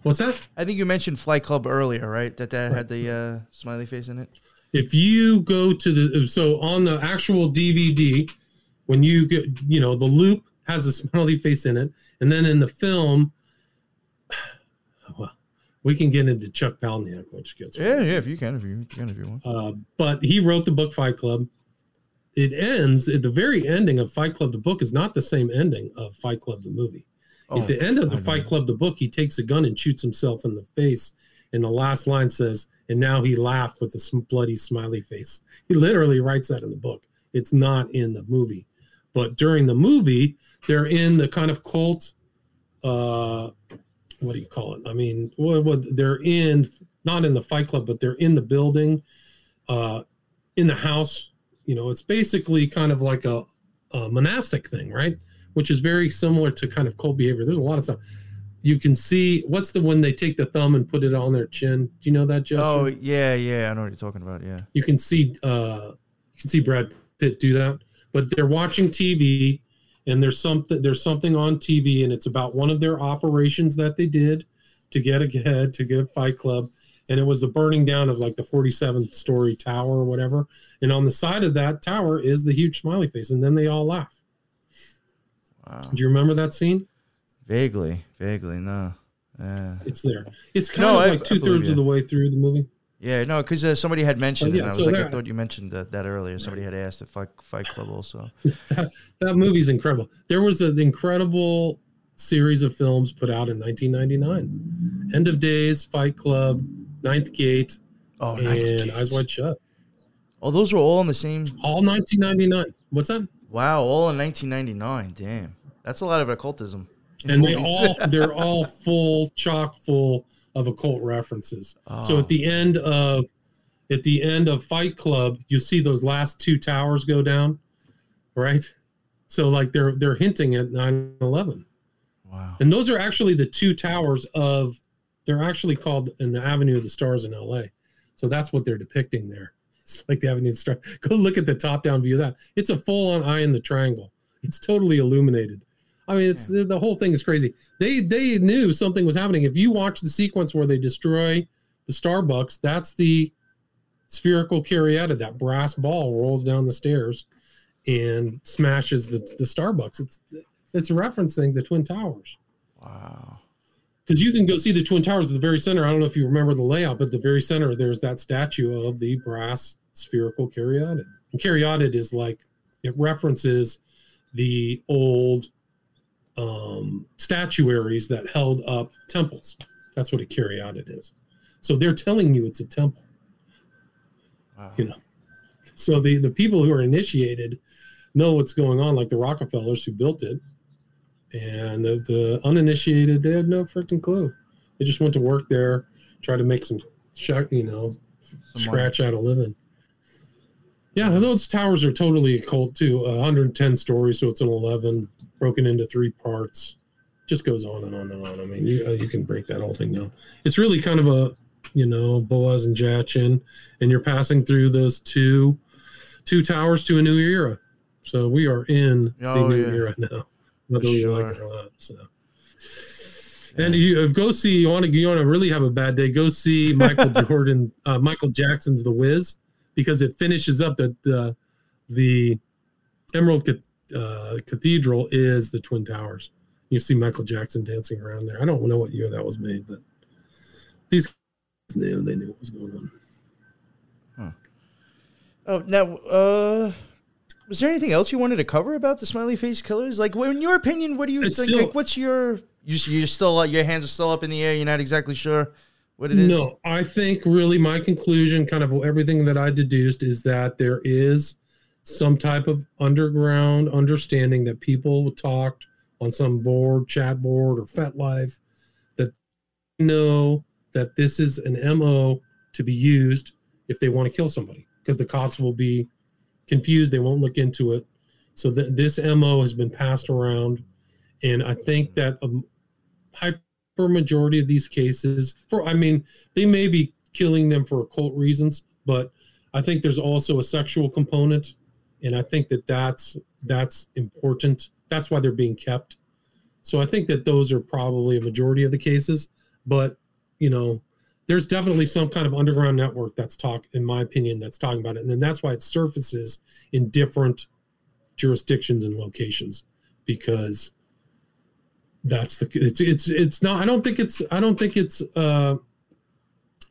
What's that? I think you mentioned Fight Club earlier, right? That that had the uh, smiley face in it. if you go to the so on the actual DVD, when you get you know the loop has a smiley face in it, and then in the film, we can get into Chuck Palahniuk, which gets Yeah, yeah. If you can, if you, you can, if you want. uh, but he wrote the book Fight Club. It ends at the very ending of Fight Club. The book is not the same ending of Fight Club the movie. Oh, At the end of the Fight Club, the book, he takes a gun and shoots himself in the face. And the last line says, and now he laughed with a bloody smiley face. He literally writes that in the book. It's not in the movie. But during the movie, they're in the kind of cult, uh, what do you call it? I mean, what, what they're in, not in the Fight Club, but they're in the building, uh, in the house. You know, it's basically kind of like a, uh, monastic thing, right? Which is very similar to kind of cult behavior. There's a lot of stuff. You can see what's the one they take the thumb and put it on their chin. Do you know that, Justin? Oh yeah, yeah, I know what you're talking about. Yeah. You can see uh, you can see Brad Pitt do that, but they're watching TV and there's something there's something on TV and it's about one of their operations that they did to get ahead to get a Fight Club, and it was the burning down of like the 47th story tower or whatever. And on the side of that tower is the huge smiley face, and then they all laugh. Wow. Do you remember that scene? Vaguely, vaguely, no. Yeah. It's there. It's kind No, of like two thirds of the way through the movie. Yeah, no, because uh, somebody had mentioned Oh, it. yeah, And I was like, I thought you mentioned that, that earlier. Somebody had asked if Fight, Fight Club also. That movie's incredible. There was an incredible series of films put out in 1999. End of Days, Fight Club, Ninth Gate, Oh, and Eyes Wide Shut. Oh, those were all in the same. All 1999. What's that? Wow, all in 1999. Damn, that's a lot of occultism. and they all they're all full chock full of occult references. So Oh. at the end of at the end of fight club you see those last two towers go down right? So like they're they're hinting at 9-11 Wow. and those are actually the two towers of they're actually called in the avenue of the stars in la so that's what they're depicting there. It's like the avenue of the stars go look at the top down view of that. It's a full on eye in the triangle. It's totally illuminated I mean, it's the, the whole thing is crazy. They they knew something was happening. If you watch the sequence where they destroy the Starbucks, that's the spherical caryatid. That brass ball rolls down the stairs and smashes the the Starbucks. It's it's referencing the Twin Towers Wow. because you can go see the Twin Towers at the very center. I don't know if you remember the layout, but at the very center there's that statue of the brass spherical caryatid. And caryatid is like it references the old um, statuaries that held up temples. That's what a caryatid is. So they're telling you it's a temple. Wow. You know. So the the people who are initiated know what's going on, like the Rockefellers who built it, and the, the uninitiated they had no freaking clue. They just went to work there, try to make some, you know, Some scratch out a living. Yeah, those towers are totally occult too. Uh, 110 stories, so it's an 11, broken into three parts. Just goes on and on and on. I mean, you, uh, you can break that whole thing down. It's really kind of a, you know, Boaz and Jachin, and you're passing through those two, two towers to a new era. So we are in the Oh, new yeah. era now, whether we Sure. like it or not. So. And you uh, go see you want to you want to really have a bad day. Go see Michael Jordan, uh, Michael Jackson's The Wiz, because it finishes up that the the Emerald uh, Cathedral is the Twin Towers. You see Michael Jackson dancing around there. I don't know what year that was made, but these knew they knew what was going on. Oh, now, uh, was there anything else you wanted to cover about the smiley face killers? Like, in your opinion, what do you It's think? still- like, what's your you you're still your hands are still up in the air. You're not exactly sure what it is. No, I think really my conclusion, kind of everything that I deduced, is that there is some type of underground understanding that people talked on some board, chat board, or FetLife that know that this is an MO to be used if they want to kill somebody because the cops will be confused. They won't look into it. So th- this MO has been passed around. And I think that a hyper majority of these cases, for I mean, they may be killing them for occult reasons, but I think there's also a sexual component. And I think that that's that's important. That's why they're being kept. So I think that those are probably a majority of the cases. But you know, there's definitely some kind of underground network that's talk, in my opinion, that's talking about it, and then that's why it surfaces in different jurisdictions and locations because that's the it's it's it's not. I don't think it's I don't think it's uh,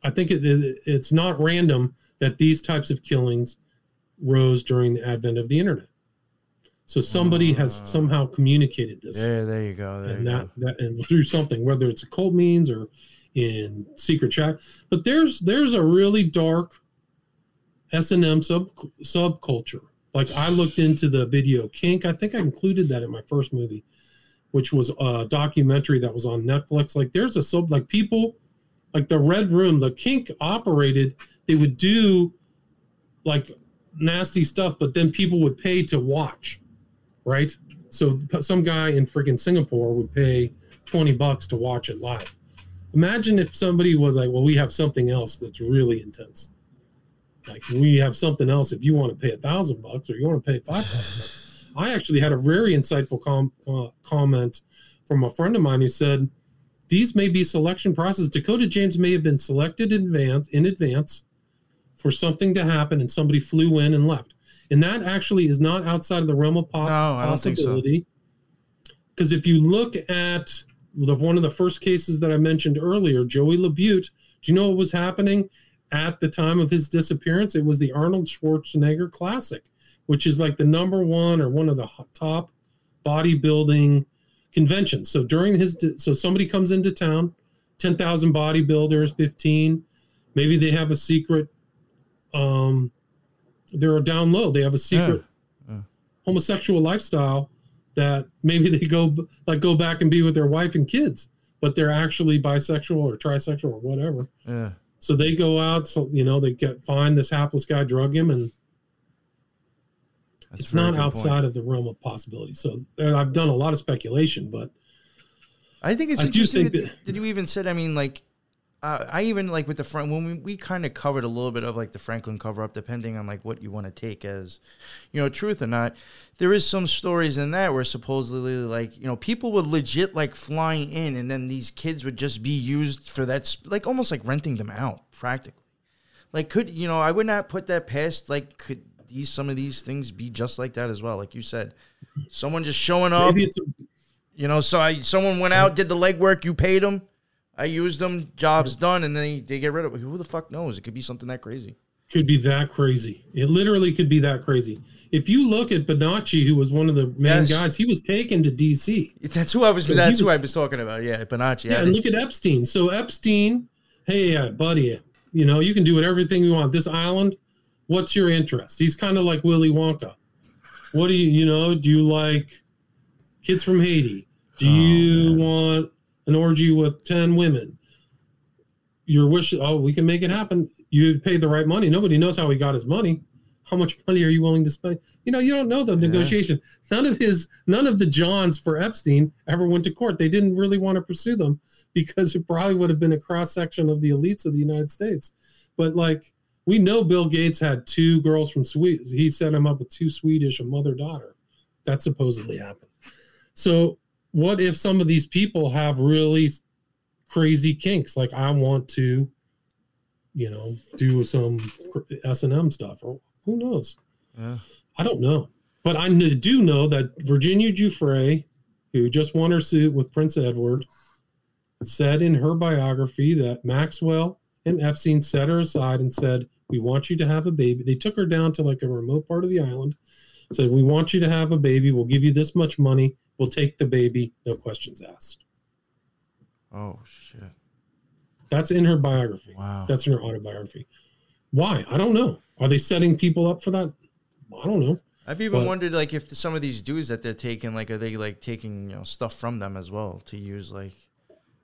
I think it, it it's not random that these types of killings rose during the advent of the internet. So somebody has Ah. somehow communicated this Yeah, there you go. There and you that, go. that and through something whether it's occult means or in secret chat but there's there's a really dark s&m sub subculture like i looked into the video kink i think i included that in my first movie which was a documentary that was on netflix like there's a sub like people like the red room the kink operated they would do like nasty stuff but then people would pay to watch right? So some guy in freaking Singapore would pay 20 bucks to watch it live. Imagine if somebody was like, well, we have something else that's really intense. Like we have something else. If you want to pay a thousand bucks or you want to pay five thousand, I actually had a very insightful com- uh, comment from a friend of mine who said these may be selection processes. Dakota James may have been selected in advance in advance for something to happen, and somebody flew in and left. And that actually is not outside of the realm of po- No, so. possibility. Because if you look at the, one of the first cases that I mentioned earlier, Joey Labute, do you know what was happening at the time of his disappearance? It was the Arnold Schwarzenegger Classic, which is like the number one or one of the top bodybuilding conventions. So during his, so somebody comes into town, 10,000 bodybuilders, 15, maybe they have a secret, um, they're down low. They have a secret Yeah. homosexual lifestyle that maybe they go like go back and be with their wife and kids, but they're actually bisexual or trisexual or whatever. Yeah. So they go out, so you know, they get find this hapless guy, drug him, and That's it's not outside point. of the realm of possibility. So I've done a lot of speculation, but I think it's I interesting. think that, that you even said. I mean, like, uh, I even like with the front when we, we kind of covered a little bit of like the Franklin cover up, depending on like what you want to take as, you know, truth or not. There is some stories in that where supposedly like you know people would legit like fly in, and then these kids would just be used for that, sp- like almost like renting them out practically. Like, could you know? I would not put that past. Like, could these some of these things be just like that as well? Like you said, someone just showing up. a, You know, so I someone went out, did the legwork, you paid them, I used them, job's done, and then they, they get rid of it. Who the fuck knows? It could be something that crazy. could be that crazy. It literally could be that crazy. If you look at Bonacci, who was one of the main Yes. guys, he was taken to DC. That's who I was. So that's who was- I was talking about. Yeah, Bonacci. Yeah, and look at Epstein. So Epstein, hey, uh, buddy, you know you can do everything you want. This island, what's your interest? He's kind of like Willy Wonka. What do you, you know? Do you like kids from Haiti? Do Oh, you man. want an orgy with ten women? Your wish? Oh, we can make it happen. You paid the right money. Nobody knows how he got his money. How much money are you willing to spend? You know, you don't know the negotiation. None of his, none of the Johns for Epstein ever went to court. They didn't really want to pursue them because it probably would have been a cross section of the elites of the United States. But like we know, Bill Gates had two girls from Sweden. He set him up with two Swedish, a mother daughter. That supposedly happened. So what if some of these people have really crazy kinks? Like I want to, you know, do some S and M stuff, or who knows? Yeah. I don't know, but I do know that Virginia Giuffre, who just won her suit with Prince Edward, said in her biography that Maxwell and Epstein set her aside and said, "We want you to have a baby." They took her down to like a remote part of the island, said, "We want you to have a baby. We'll give you this much money. We'll take the baby, no questions asked." Oh shit! That's in her biography. Wow. That's in her autobiography. Why? I don't know. Are they setting people up for that? I don't know. I've even but- wondered like if some of these dudes that they're taking, like, are they like taking you know stuff from them as well to use? Like,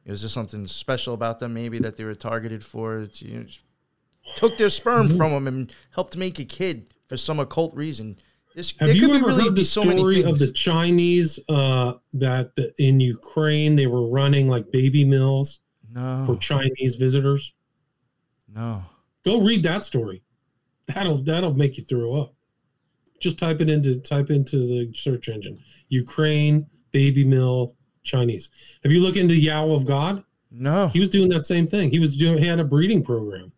is there something special about them maybe that they were targeted for? To, you know, took their sperm Mm-hmm. from them and helped make a kid for some occult reason. This Have you could ever really heard the so story of the Chinese uh, that the, in Ukraine they were running like baby mills no, for Chinese visitors? no. Go read that story. That'll that'll make you throw up. Just type it into type into the search engine. Ukraine baby mill Chinese. Have you looked into Yao of God? No. He was doing that same thing. He was doing he had a breeding program.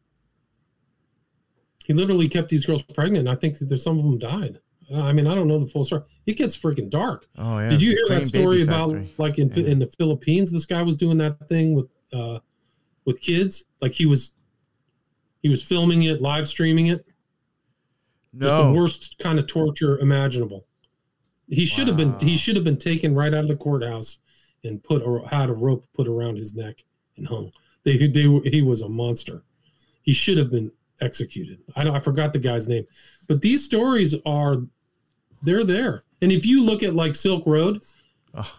He literally kept these girls pregnant. I think that there's some of them died. I mean, I don't know the full story. It gets freaking dark. Oh yeah. Did you hear Ukraine that story about Factory. like in Yeah. in the Philippines? This guy was doing that thing with uh with kids. Like he was he was filming it, live streaming it. No. Just the worst kind of torture imaginable. He should have been he should have been taken right out of the courthouse and put or had a rope put around his neck and hung. They they he was a monster. He should have been executed. I don't I forgot the guy's name. But these stories are they're there. And if you look at like Silk Road,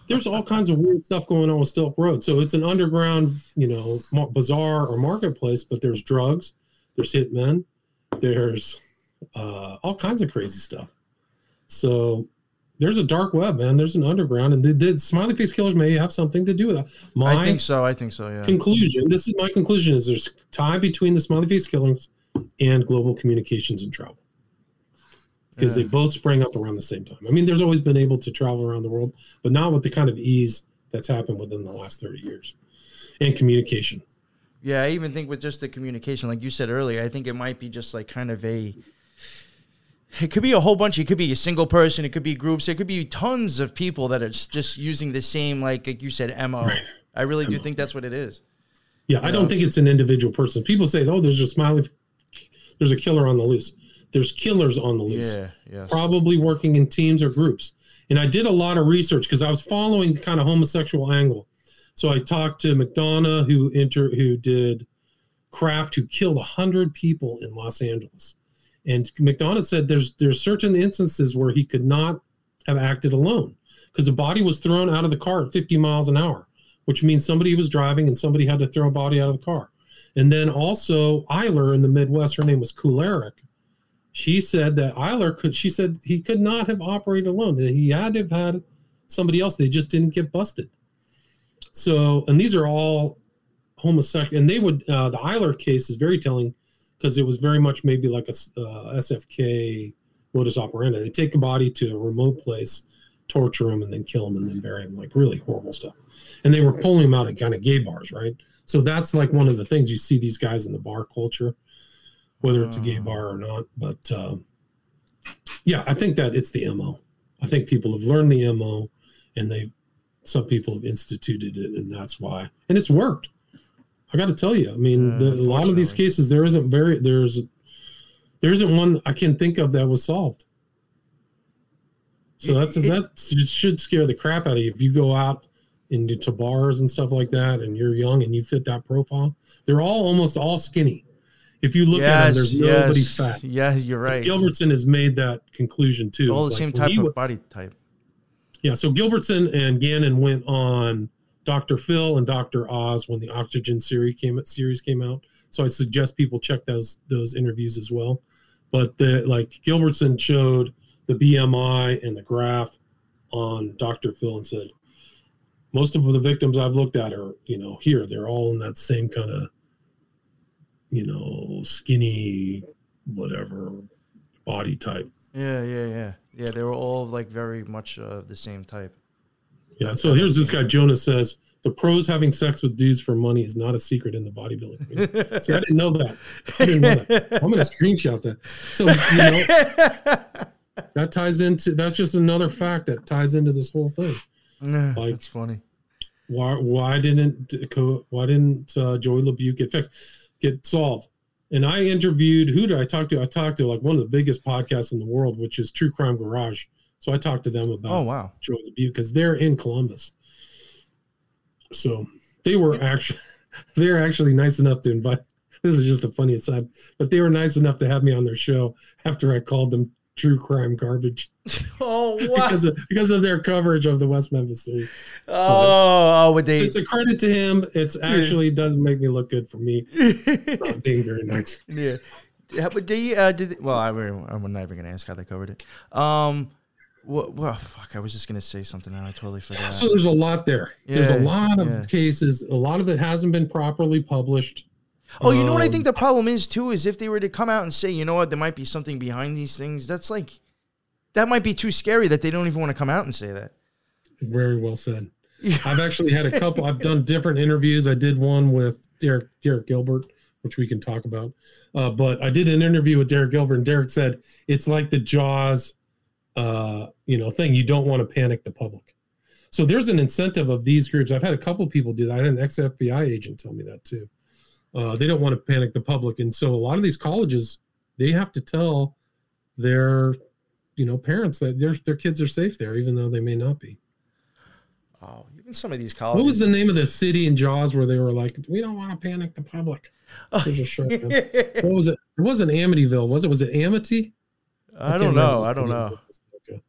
there's all kinds of weird stuff going on with Silk Road. So it's an underground, you know, bazaar or marketplace, but there's drugs, there's hitmen, there's uh, all kinds of crazy stuff. So there's a dark web, man. There's an underground, and the, the smiley face killers may have something to do with that. My I think so. I think so. Yeah. conclusion. This is my conclusion: is there's tie between the smiley face killings and global communications and travel because Yeah. they both sprang up around the same time. I mean, there's always been able to travel around the world, but not with the kind of ease that's happened within the last 30 years. And communication. Yeah, I even think with just the communication, like you said earlier, I think it might be just like kind of a. It could be a whole bunch. It could be a single person. It could be groups. It could be tons of people that are just using the same, like, like you said, mo. Right. I really do think that's what it is. Yeah, I You don't think it's an individual person. People say, "Oh, there's a smiley, there's a killer on the loose." There's killers on the loose, Yeah. Yes. probably working in teams or groups. And I did a lot of research because I was following the kind of homosexual angle. So I talked to McDonough, who inter who did Kraft, who killed hundred people in Los Angeles. And McDonough said there's there's certain instances where he could not have acted alone because the body was thrown out of the car at 50 miles an hour, which means somebody was driving and somebody had to throw a body out of the car. And then also Eyler in the Midwest, her name was Kularic. She said that Eyler could. She said he could not have operated alone. That he had to have had somebody else. They just didn't get busted. So, and these are all homosexual, and they would. Uh, the Eyler case is very telling because it was very much maybe like a uh, SFK modus operandi. They take a body to a remote place, torture him, and then kill him, and then bury him. Like really horrible stuff. And they were pulling him out at kind of gay bars, right? So that's like one of the things you see these guys in the bar culture, whether it's a gay Oh. bar or not. But um, yeah, I think that it's the mo. I think people have learned the mo, and they some people have instituted it, and that's why. And it's worked. I got to tell you, I mean, Yeah, the, a lot of these cases there isn't very there's there isn't one I can think of that was solved. So that's It- that should scare the crap out of you if you go out into bars and stuff like that, and you're young and you fit that profile. They're all almost all skinny. If you look at them, there's nobody fat. Yeah, you're right. Gilbertson has made that conclusion too. All the It's same like when type of body type. yeah, so Gilbertson and Gannon went on Dr. Phil and Dr. Oz when the Oxygen series came series came out. So I suggest people check those those interviews as well. But the like Gilbertson showed the BMI and the graph on Dr. Phil and said most of the victims I've looked at are, you know, here. They're all in that same kind of, you know, skinny, whatever body type. Yeah, yeah, yeah, yeah. They were all like very much uh, the same type. Yeah. So here's this guy Jonas says the pros having sex with dudes for money is not a secret in the bodybuilding. community." See, I didn't know that. I didn't know that. I'm gonna screenshot that. So you know that ties into that's just another fact that ties into this whole thing. Nah, Like- That's funny. Why why didn't why didn't uh, Joey LeBute get fixed get solved? And I interviewed who did I talk to? I talked to like one of the biggest podcasts in the world, which is True Crime Garage. So I talked to them about Oh wow. Joy the Butte because they're in Columbus. So they were actually they're actually nice enough to invite. This is just the funniest side, but they were nice enough to have me on their show after I called them true crime garbage Oh wow. because of because of their coverage of the West Memphis Three. oh, oh, would they? It's a credit to him. It's actually doesn't make me look good for me not being very nice. yeah. Yeah, but they uh, did. Well, I, I'm not even gonna ask how they covered it. Um, what? Well, fuck. I was just gonna say something and I totally forgot. So there's a lot there. there's a lot of yeah. cases. A lot of it hasn't been properly published. Oh, you know what I Um, think the problem is too is if they were to come out and say, you know what, there might be something behind these things. That's like, that might be too scary that they don't even want to come out and say that. Very well said. I've actually had a couple. I've done different interviews. I did one with Derek Derek Gilbert, which we can talk about. Uh, but I did an interview with Derek Gilbert, and Derek said it's like the Jaws, uh, you know, thing. You don't want to panic the public. So there's an incentive of these groups. I've had a couple people do that. I had an ex FBI agent tell me that too. Uh, they don't want to panic the public, and so a lot of these colleges they have to tell their, you know, parents that their their kids are safe there, even though they may not be. Oh, even some of these colleges. What was the name of the city in Jaws where they were like, "We don't want to panic the public"? Oh. what was it? It wasn't Amityville, was it? Was it Amity? I can't don't know. I don't know. Okay.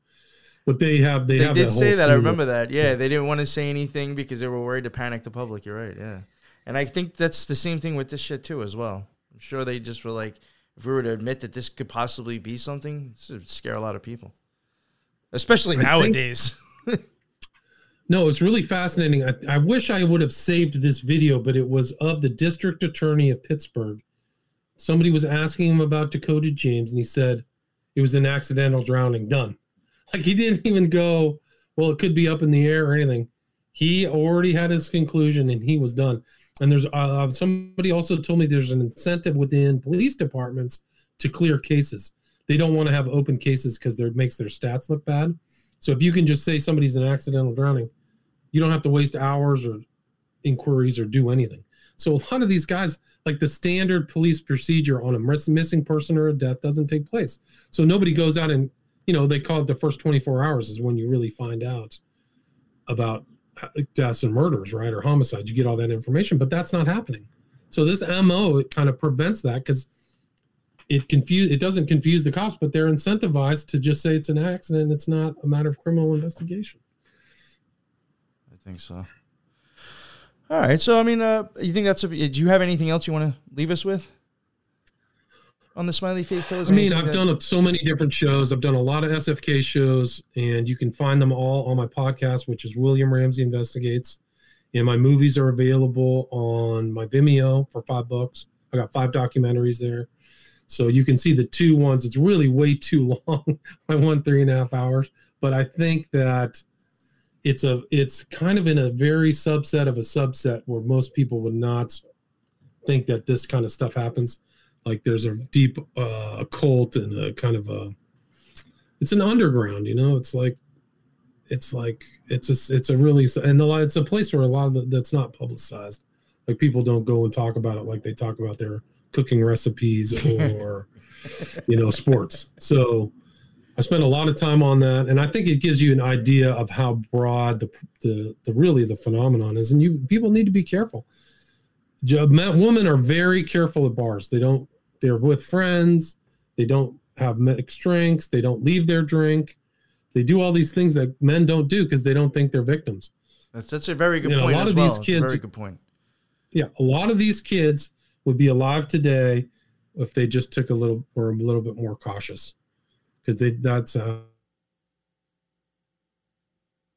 But they have they, They have did that say that. I remember that. Yeah, they didn't want to say anything because they were worried to panic the public. You're right. Yeah, and I think that's the same thing with this shit too, as well. I'm sure they just were like, if we were to admit that this could possibly be something, this would scare a lot of people. especially nowadays. no, it's really fascinating. I, I wish I would have saved this video, but it was of the district attorney of Pittsburgh. Somebody was asking him about Dakota James, and he said it was an accidental drowning. Done. Like he didn't even go, well, it could be up in the air or anything. He already had his conclusion, and he was done. And there's uh, somebody also told me there's an incentive within police departments to clear cases. They don't want to have open cases because it makes their stats look bad. So if you can just say somebody's an accidental drowning, you don't have to waste hours or inquiries or do anything. So a lot of these guys, like the standard police procedure on a missing person or a death, doesn't take place. So nobody goes out and you know they call it the first 24 hours is when you really find out about deaths and murders, right, or homicides. You get all that information, but that's not happening. So this MO it kind of prevents that because it confuse it doesn't confuse the cops, but they're incentivized to just say it's an accident. It's not a matter of criminal investigation. I think so. All right, so I mean, uh, you think that's a? Do you have anything else you want to leave us with? On the smiley face killers? I mean, I've that... done so many different shows. I've done a lot of SFK shows, and you can find them all on my podcast, which is William Ramsey Investigates. And my movies are available on my Vimeo for five bucks. I got five documentaries there. So you can see the two ones. It's really way too long. I went three and a half hours, but I think that it's a it's kind of in a very subset of a subset where most people would not think that this kind of stuff happens like there's a deep uh, cult and a kind of a it's an underground you know? It's like it's like it's a it's a really and a lot, it's a place where a lot of the, that's not publicized. Like people don't go and talk about it like they talk about their cooking recipes or you know sports. So i spent a lot of time on that and i think it gives you an idea of how broad the the, the really the phenomenon is and you people need to be careful. Men, women are very careful at bars. They don't they're with friends. They don't have mixed drinks. They don't leave their drink. They do all these things that men don't do because they don't think they're victims. That's that's a very good and point. A lot of well. these kids, very good point. Yeah, a lot of these kids would be alive today if they just took a little or a little bit more cautious, because they that's uh,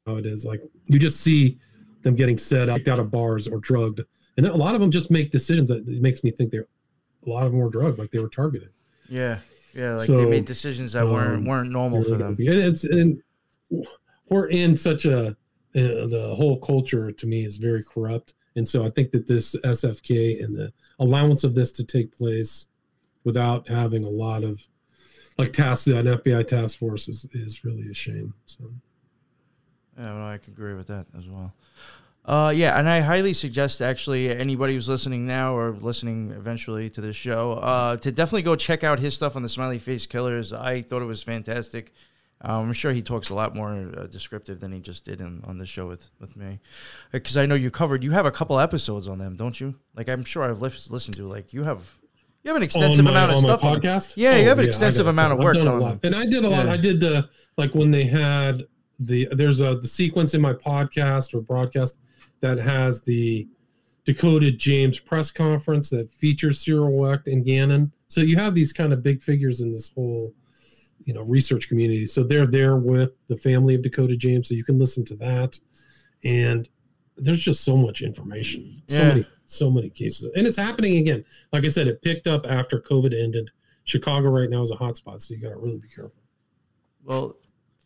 how it is. Like you just see them getting set up out of bars or drugged, and a lot of them just make decisions that makes me think they're a lot of them were drugged, like they were targeted. Yeah, yeah, like so, they made decisions that weren't um, weren't normal for them. And it's and we're in such a uh, the whole culture to me is very corrupt, and so I think that this SFK and the allowance of this to take place without having a lot of like task an FBI task force is, is really a shame. So. Yeah, well, I can agree with that as well. Uh, yeah, and I highly suggest actually anybody who's listening now or listening eventually to this show uh, to definitely go check out his stuff on the Smiley Face Killers. I thought it was fantastic. Um, I'm sure he talks a lot more uh, descriptive than he just did in, on the show with, with me. Because I know you covered, you have a couple episodes on them, don't you? Like, I'm sure I've listened to, like, you have. You have an extensive my, amount of stuff on podcast. Yeah, oh, you have an yeah, extensive amount of work on. And I did a lot. Yeah. I did the like when they had the there's a the sequence in my podcast or broadcast that has the Dakota James press conference that features Cyril Wecht and Gannon. So you have these kind of big figures in this whole, you know, research community. So they're there with the family of Dakota James, so you can listen to that. And there's just so much information, so yeah. many, so many cases, and it's happening again. Like I said, it picked up after COVID ended. Chicago right now is a hotspot, so you got to really be careful. Well,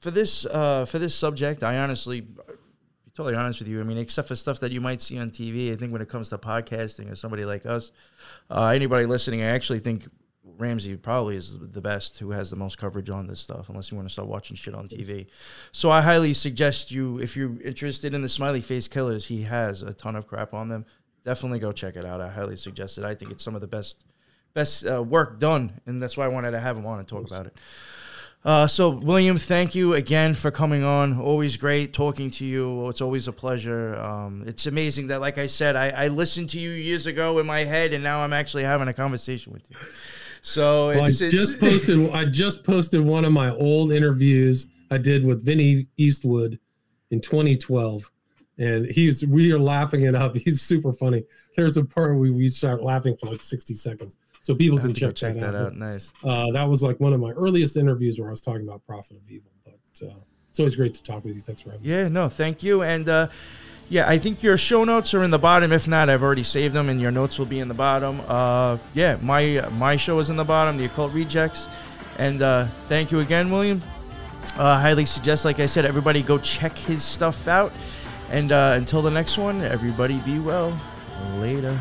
for this uh, for this subject, I honestly totally honest with you. I mean, except for stuff that you might see on TV, I think when it comes to podcasting or somebody like us, uh, anybody listening, I actually think Ramsey probably is the best who has the most coverage on this stuff, unless you want to start watching shit on TV. So I highly suggest you, if you're interested in the Smiley Face Killers, he has a ton of crap on them. Definitely go check it out. I highly suggest it. I think it's some of the best best uh, work done, and that's why I wanted to have him on and talk about it. Uh, so, William, thank you again for coming on. Always great talking to you. It's always a pleasure. Um, it's amazing that, like I said, I, I, listened to you years ago in my head, and now I'm actually having a conversation with you. So well, I it's, just posted. I just posted one of my old interviews I did with Vinny Eastwood in 2012, and he's we are laughing it up. He's super funny. There's a part where we start laughing for like 60 seconds so people can check, check, that, that out. out. Nice. Uh, that was like one of my earliest interviews where I was talking about Prophet of Evil. But uh, It's always great to talk with you. Thanks for having me. Yeah, no, thank you. And uh, yeah, I think your show notes are in the bottom. If not, I've already saved them, and your notes will be in the bottom. Uh, yeah, my my show is in the bottom, the Occult Rejects. And uh, thank you again, William. Uh, highly suggest, like I said, everybody go check his stuff out. And uh, until the next one, everybody be well. Later.